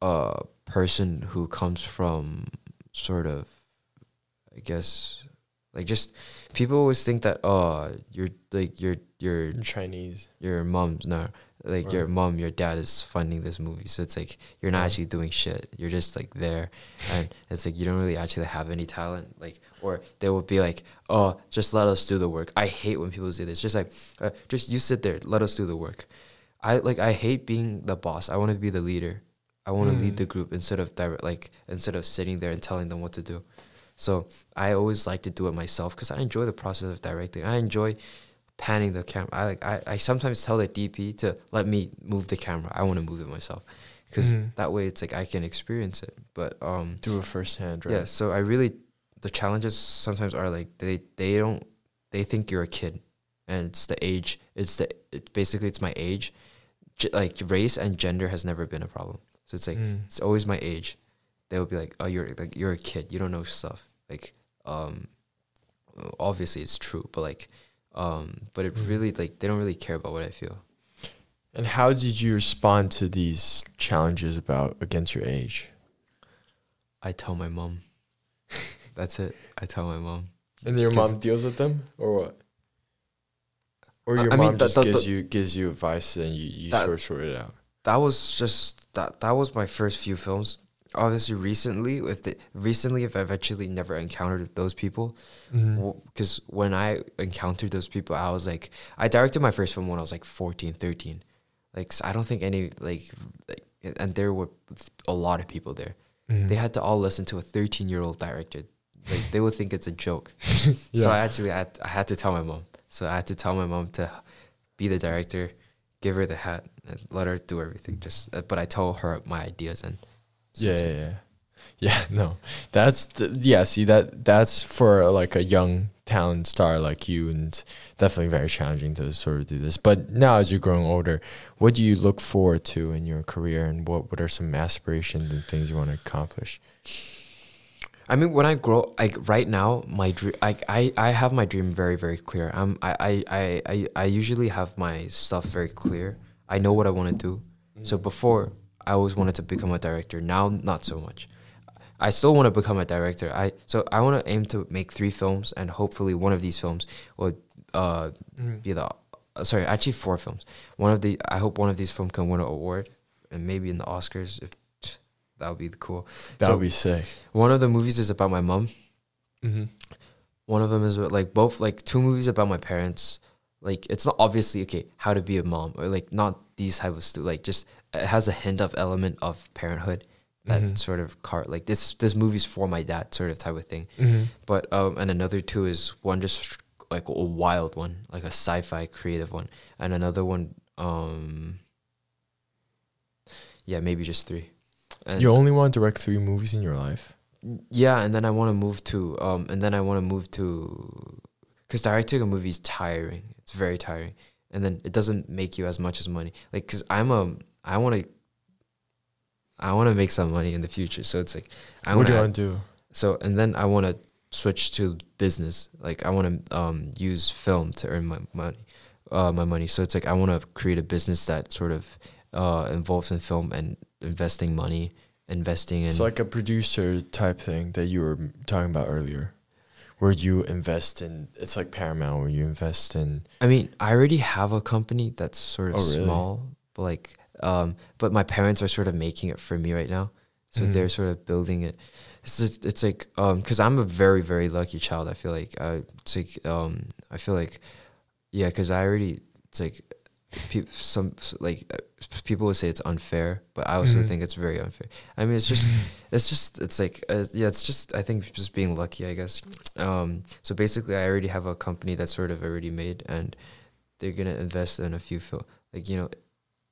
a person who comes from sort of, I guess, Like just people always think that oh you're like your your Chinese. your mom no like your mom your dad is funding this movie. So it's like you're not actually doing shit. You're just like there. And it's like you don't really actually have any talent. Like or they will be like oh just let us do the work. I hate when people say this. Just like uh, just you sit there let us do the work. I like i hate being the boss. I want to be the leader i want to lead Mm. the group instead of direct like instead of sitting there and telling them what to do so i always like to do it myself because i enjoy the process of directing i enjoy panning the camera. I like I, I sometimes tell the DP to let me move the camera. I want to move it myself because Mhm. that way it's like I can experience it. But um Do it firsthand, right? yeah, so I really the challenges sometimes are like they they don't they think you're a kid and it's the age. It's the it, basically it's my age. G- like race and gender has never been a problem. So it's like Mm. it's always my age. They will be like, "Oh, you're like you're a kid. You don't know stuff." Like, um, obviously it's true, but like, um, but it Mm. really like they don't really care about what I feel. And how did you respond to these challenges about against your age? I tell my mom. That's it. I tell my mom. And your mom deals with them, or what? Or your I mom the- just the- gives the- you gives you advice and you, you sort sort it out. That was just that. That was my first few films. Obviously, recently, if the recently, if I've actually never encountered those people, Mm-hmm. because when I encountered those people, I was like, I directed my first film when I was like 14, 13. Like, so I don't think any, like, like, and there were a lot of people there. Mm-hmm. They had to all listen to a 13 year old director. Like, they would think it's a joke. So I actually, had, I had to tell my mom. So I had to tell my mom to be the director, give her the hat, and let her do everything. Just, uh, but I told her my ideas and. Yeah, yeah, yeah. Yeah, no. That's th- yeah, see that that's for like a young talent star like you and definitely very challenging to sort of do this. But now as you're growing older, what do you look forward to in your career and what what are some aspirations and things you want to accomplish? I mean, when I grow, like right now, my dream, like I, I have my dream very, very clear. Um, I, I, I, I, usually have my stuff very clear. I know what I want to do. So before, I always wanted to become a director. Now, not so much. I still want to become a director. I so I want to aim to make three films, and hopefully one of these films will uh be the uh, sorry, actually four films. One of the I hope one of these films can win an award, and maybe in the Oscars if that would be cool. That So- would be sick. One of the movies is about my mom. Mm-hmm. One of them is about, like both like two movies about my parents. Like it's not obviously okay how to be a mom or like not these type of stu- like just it has a hint of element of parenthood that Mhm. sort of car like this this movie's for my dad sort of type of thing. Mm-hmm. But um and another two is one just like a wild one like a sci-fi creative one and another one um yeah maybe just three. And You only want to direct three movies in your life? yeah, and then I want to move to um, and then I want to move to, because directing a movie is tiring. It's very tiring, and then it doesn't make you as much as money. Like, cause I'm a, I want to, I want to make some money in the future. So it's like, I what want do you to. want to do? So and then I want to switch to business. Like I want to um, use film to earn my money, uh, my money. So it's like I want to create a business that sort of uh, involves in film and investing money, investing in. It's like a producer type thing that you were talking about earlier, where you invest in. It's like Paramount, where you invest in. I mean, I already have a company that's sort of Oh, really? small, but like, um, but my parents are sort of making it for me right now, so Mhm. they're sort of building it. It's just, it's like um, because I'm a very very lucky child. I feel like I it's like um, I feel like yeah, because I already it's like people some like uh, people would say it's unfair, but I also Mhm. think it's very unfair. I mean, it's just it's just it's like uh, yeah it's just i think just being lucky i guess um so basically i already have a company that's sort of already made and they're gonna invest in a few film like you know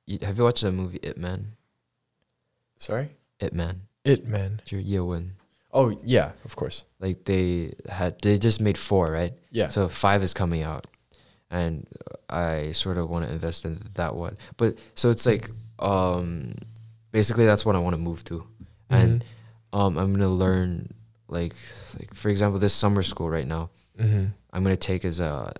you, have you watched the movie Ip Man Sorry, Ip Man Ip Man. Ye Wen. Oh yeah, of course. like they had they just made four right Yeah. so five is coming out and i sort of want to invest in that one but so it's like um basically that's what i want to move to and um i'm gonna learn like like for example this summer school right now mm-hmm. i'm gonna take as a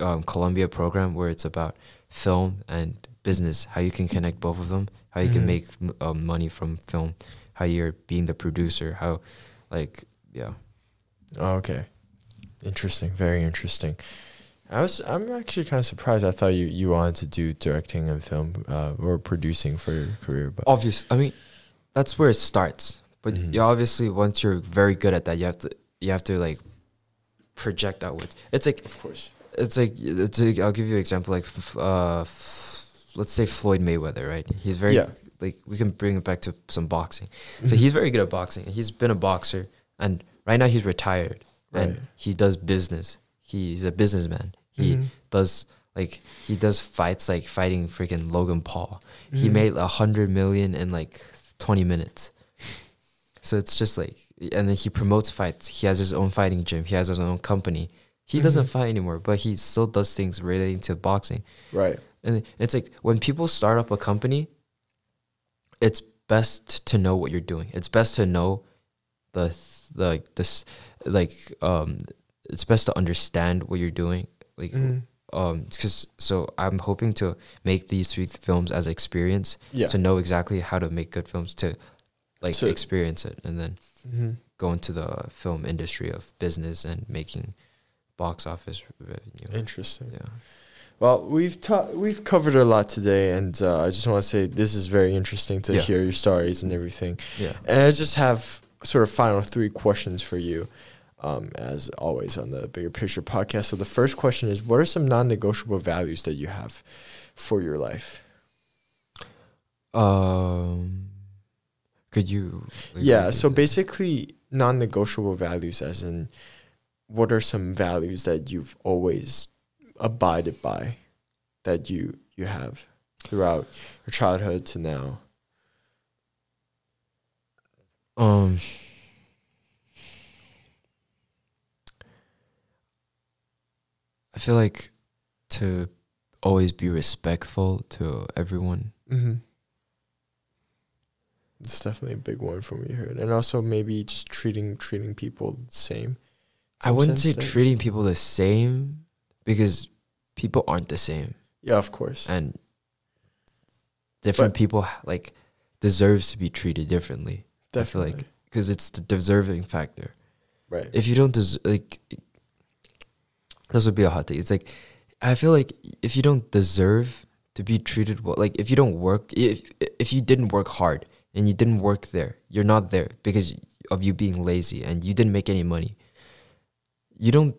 um, columbia program where it's about film and business how you can connect both of them how you Mhm. can make m- um, money from film how you're being the producer how like yeah Oh, okay. Interesting. Very interesting. I was. I'm actually kind of surprised. I thought you you wanted to do directing and film uh, or producing for your career, but Obvious. I mean, that's where it starts. But Mhm. you obviously once you're very good at that, you have to you have to like project outwards. It's like of course. it's like it's like, I'll give you an example like uh f- let's say Floyd Mayweather, right? He's very Yeah. like we can bring it back to some boxing. Mm-hmm. So he's very good at boxing. He's been a boxer and right now he's retired Right. and he does business. He's a businessman. He Mhm. does like he does fights like fighting freaking Logan Paul. He Mhm. made a hundred million in like twenty minutes. So it's just like, and then he promotes fights. He has his own fighting gym. He has his own company. He doesn't Mhm. fight anymore, but he still does things relating to boxing. right. And it's like when people start up a company, it's best to know what you're doing. It's best to know the th- like this like um it's best to understand what you're doing. Like Mhm. um because so I'm hoping to make these three films as experience Yeah. to know exactly how to make good films to like So- experience it and then Mhm. go into the film industry of business and making box office revenue. Interesting. Yeah. Well, we've ta- we've covered a lot today, and uh, I just want to say this is very interesting to Yeah. hear your stories and everything. Yeah. And I just have sort of final three questions for you, um, as always on the Bigger Picture podcast. So the first question is, what are some non-negotiable values that you have for your life? Um could you yeah. So that? basically, non-negotiable values, as in, what are some values that you've always abided by, that you you have throughout your childhood to now? Um, I feel like to always be respectful to everyone. Mm-hmm. It's definitely a big one for me here, and also maybe just treating treating people the same. I wouldn't say that- treating people the same because people aren't the same, Yeah, of course. and different But- people like deserves to be treated differently. I feel Definitely. like because it's the deserving factor. right. if you don't des- like this would be a hot take. It's like i feel like if you don't deserve to be treated well like if you don't work if if you didn't work hard and you didn't work there you're not there because of you being lazy and you didn't make any money. You don't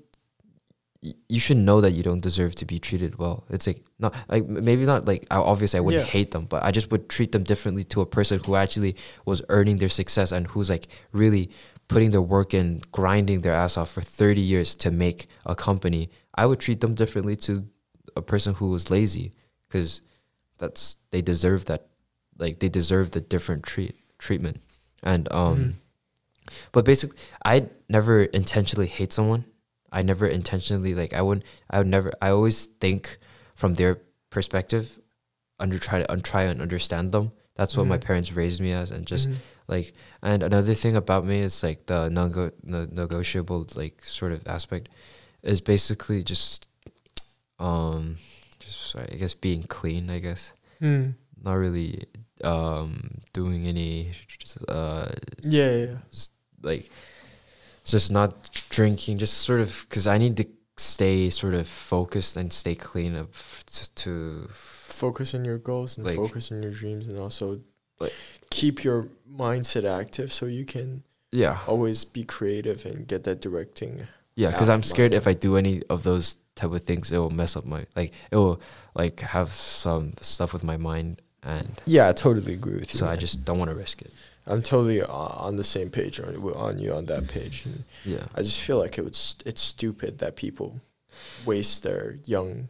you should know that you don't deserve to be treated well. It's like not like maybe not like obviously i wouldn't Yeah. hate them but i just would treat them differently to a person who actually was earning their success and who's like really putting their work in, grinding their ass off for 30 years to make a company, I would treat them differently to a person who was lazy because that's they deserve that like they deserve the different treat treatment. And um Mhm. but basically I never intentionally hate someone. I never intentionally like I would I would never I always think from their perspective under try to un, try and understand them. That's what my Mhm. parents raised me as and just Mhm. like and another thing about me is like the non negotiable like sort of aspect is basically just um just sorry, I guess being clean I guess Hmm. not really um doing any just, uh Yeah, yeah, yeah. like just not drinking just sort of because I need to stay sort of focused and stay clean up to, to Focus on your goals and Like- focus on your dreams, and also Like- keep your mindset active so you can yeah always be creative and get that directing. Yeah, because I'm scared my- if I do any of those type of things, it will mess up my like it will like have some stuff with my mind, and Yeah, I totally agree with you. so I just don't want to risk it. I'm totally on the same page on, on you on that page. And Yeah, I just feel like it would st- it's stupid that people waste their young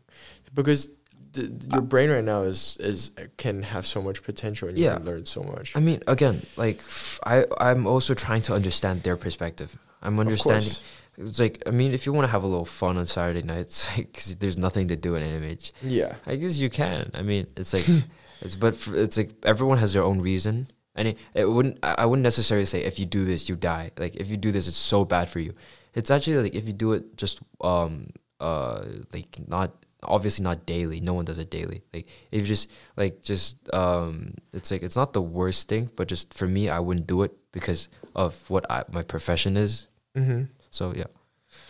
because th- your brain right now is is can have so much potential and you Yeah. can learn so much. I mean, again, like f- I I'm also trying to understand their perspective. I'm understanding. It's like I mean, if you want to have a little fun on Saturday nights, like 'cause there's nothing to do in NMH, Yeah. I guess you can. I mean, it's like it's but for, it's like everyone has their own reason. And it, it wouldn't I wouldn't necessarily say if you do this you die. Like if you do this it's so bad for you. It's actually like if you do it just um uh like not obviously not daily. No one does it daily. Like if you just like just um it's like it's not the worst thing, but just for me I wouldn't do it because of what I, my profession is. Mm-hmm. So yeah.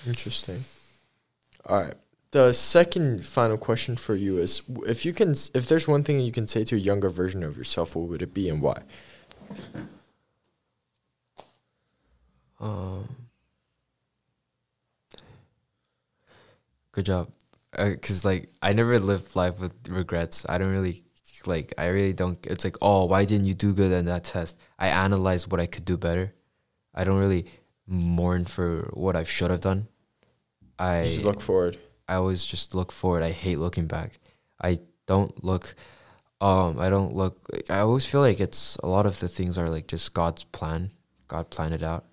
Interesting. All right. The second final question for you is if you can if there's one thing you can say to a younger version of yourself, what would it be and why? Um, good job. Because, like, I never lived life with regrets. I don't really, like, I really don't. It's like, oh, why didn't you do good in that test? I analyze what I could do better. I don't really mourn for what I should have done. I Just look forward. I always just look forward. I hate looking back. I don't look um I don't look like I always feel like it's a lot of the things are like just God's plan. God planned it out.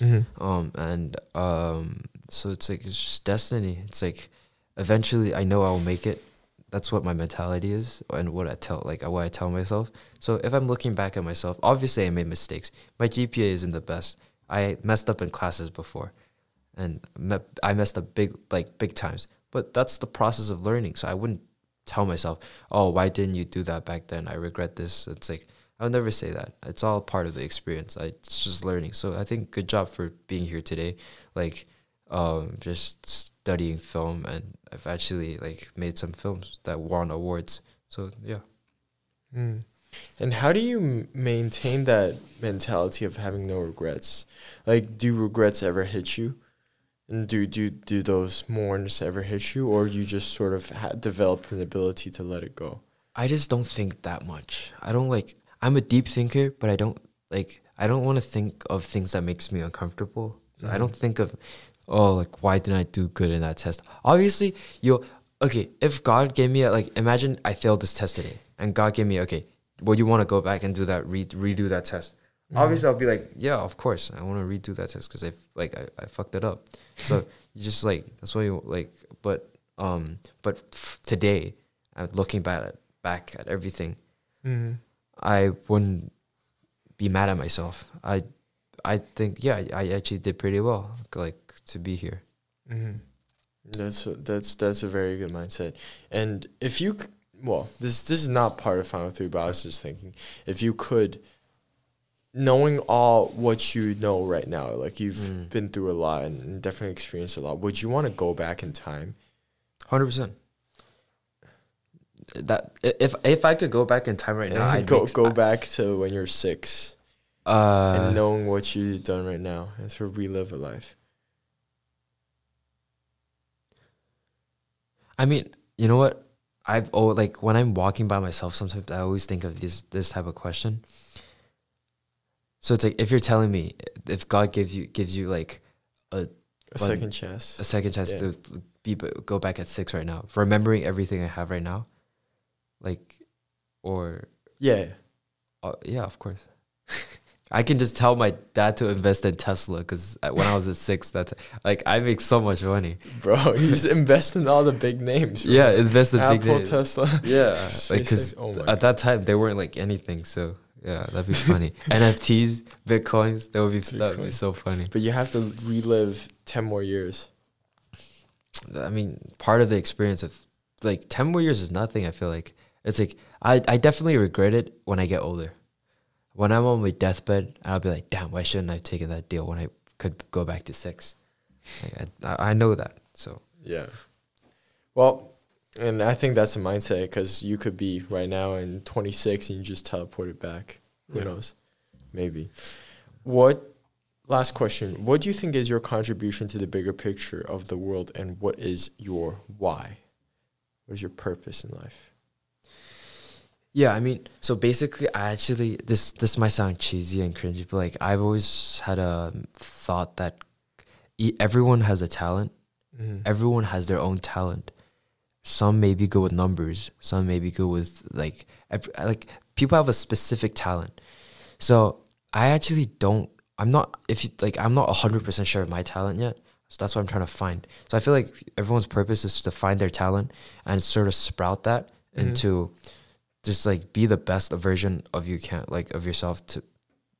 Mm-hmm. Um and um so it's like it's just destiny. It's like eventually I know I'll make it. That's what my mentality is and what I tell like what I tell myself. So if I'm looking back at myself, obviously I made mistakes. My GPA isn't the best. I messed up in classes before and I messed up big like big times. But that's the process of learning. So I wouldn't tell myself, "Oh, why didn't you do that back then? I regret this." It's like I would never say that. It's all part of the experience. I, it's just learning. So I think good job for being here today. Like um, just studying film, and I've actually like made some films that won awards. So yeah. Mm. And how do you m- maintain that mentality of having no regrets? Like, do regrets ever hit you? And do do do those mourns ever hit you, or you just sort of ha- developed an ability to let it go? I just don't think that much. I don't like. I'm a deep thinker, but I don't like. I don't want to think of things that makes me uncomfortable. I don't think of, oh, like why didn't I do good in that test? Obviously, you okay. If God gave me a, like, imagine I failed this test today, and God gave me okay. Well, you want to go back and do that, re- redo that test. Obviously, I'll be like, yeah, of course, I want to redo that test because I like I, I fucked it up. So you just like that's why you like. But um, but f- today, I'm looking back at back at everything. Mm-hmm. I wouldn't be mad at myself. I I think yeah, I, actually did pretty well. Like to be here. Mm-hmm. That's that's that's a very good mindset. And if you, c- well, this this is not part of Final Three, but I was just thinking, if you could, knowing all what you know right now, like you've Mm. been through a lot and, and definitely experienced a lot, would you want to go back in time? Hundred percent. That if if I could go back in time right now, I'd go go back to when you're six Uh, and knowing what you've done right now and sort of relive a life. I mean, you know what? I've oh like when I'm walking by myself, sometimes I always think of this this type of question. So it's like if you're telling me if God gives you gives you like A Well, second chance. a second chance Yeah. to be go back at six right now, remembering everything I have right now, like, or Yeah. uh, yeah, of course. I can just tell my dad to invest in Tesla because when I was at six, that's like I make so much money. Bro, he's investing all the big names. bro. Yeah, invest in big Apple, names. Tesla. Yeah, like because Oh at that time they weren't like anything. So yeah, that'd be funny. NFTs, bitcoins, that would be that would be so funny. But you have to relive 10 more years. I mean, part of the experience of like ten more years is nothing. I feel like it's like I I definitely regret it when I get older. When I'm on my deathbed, I'll be like, damn, why shouldn't I have taken that deal when I could go back to six? Like, I I know that. So Yeah. Well, and I think that's a mindset because you could be right now in 26 and you just teleport it back. Who Yeah. knows? Maybe. What, last question, what do you think is your contribution to the bigger picture of the world and what is your why? What is your purpose in life? Yeah, I mean, so basically, I actually this this might sound cheesy and cringy, but like I've always had a thought that e- everyone has a talent. Mm-hmm. Everyone has their own talent. Some may be good with numbers. Some may be good with like ev- like people have a specific talent. So I actually don't. I'm not if you like. I'm not hundred percent sure of my talent yet. So that's what I'm trying to find. So I feel like everyone's purpose is to find their talent and sort of sprout that Mhm. into just like be the best version of you can like of yourself to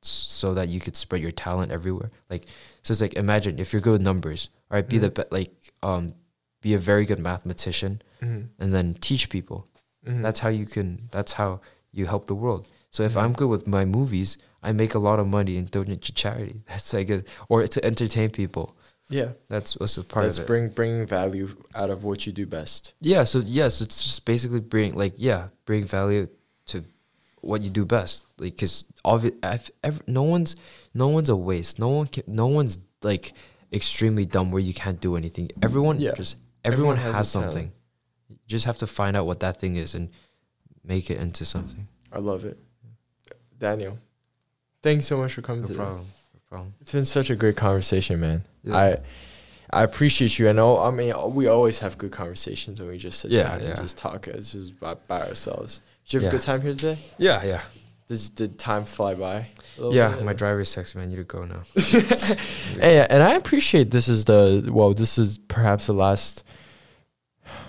so that you could spread your talent everywhere. Like so it's like imagine if you're good with numbers all right, be the Mhm. be- like um be a very good mathematician Mm-hmm. and then teach people. That's how you can that's how you help the world. So if i'm good with my movies i make a lot of money and donate to charity. That's like a, or to entertain people Yeah. That's also part That's of it. bring bringing value out of what you do best. yeah. So yes, it's just basically bring like yeah, bring value to what you do best. Like because obvi- ev- no one's no one's a waste. No one can. No one's like extremely dumb where you can't do anything. Everyone Yeah. just everyone, Everyone has has, a talent. something. You just have to find out what that thing is and make it into something. I love it. Daniel, thanks so much for coming No today. problem. Problem. It's been such a great conversation, man. Yeah. I I appreciate you. I know. I mean, we always have good conversations when we just sit Yeah, down and just talk. It's just by, by ourselves. Did you have a good time here today? Yeah, yeah, Does did time fly by? yeah. bit? My driver's texting me. I need to go now. Hey, and I appreciate this is the well, this is perhaps the last,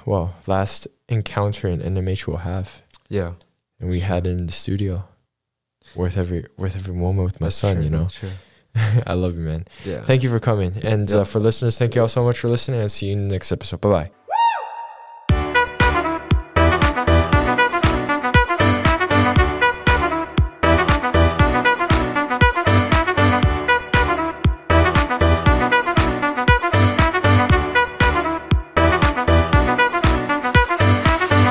well, last encounter in NMH we'll have, Yeah, and we had it in the studio. Worth every worth every moment with my that's son, true, you know. true. I love you, man. Yeah. Thank you for coming, and uh, for listeners, thank you all so much for listening. And see you in the next episode. Bye bye.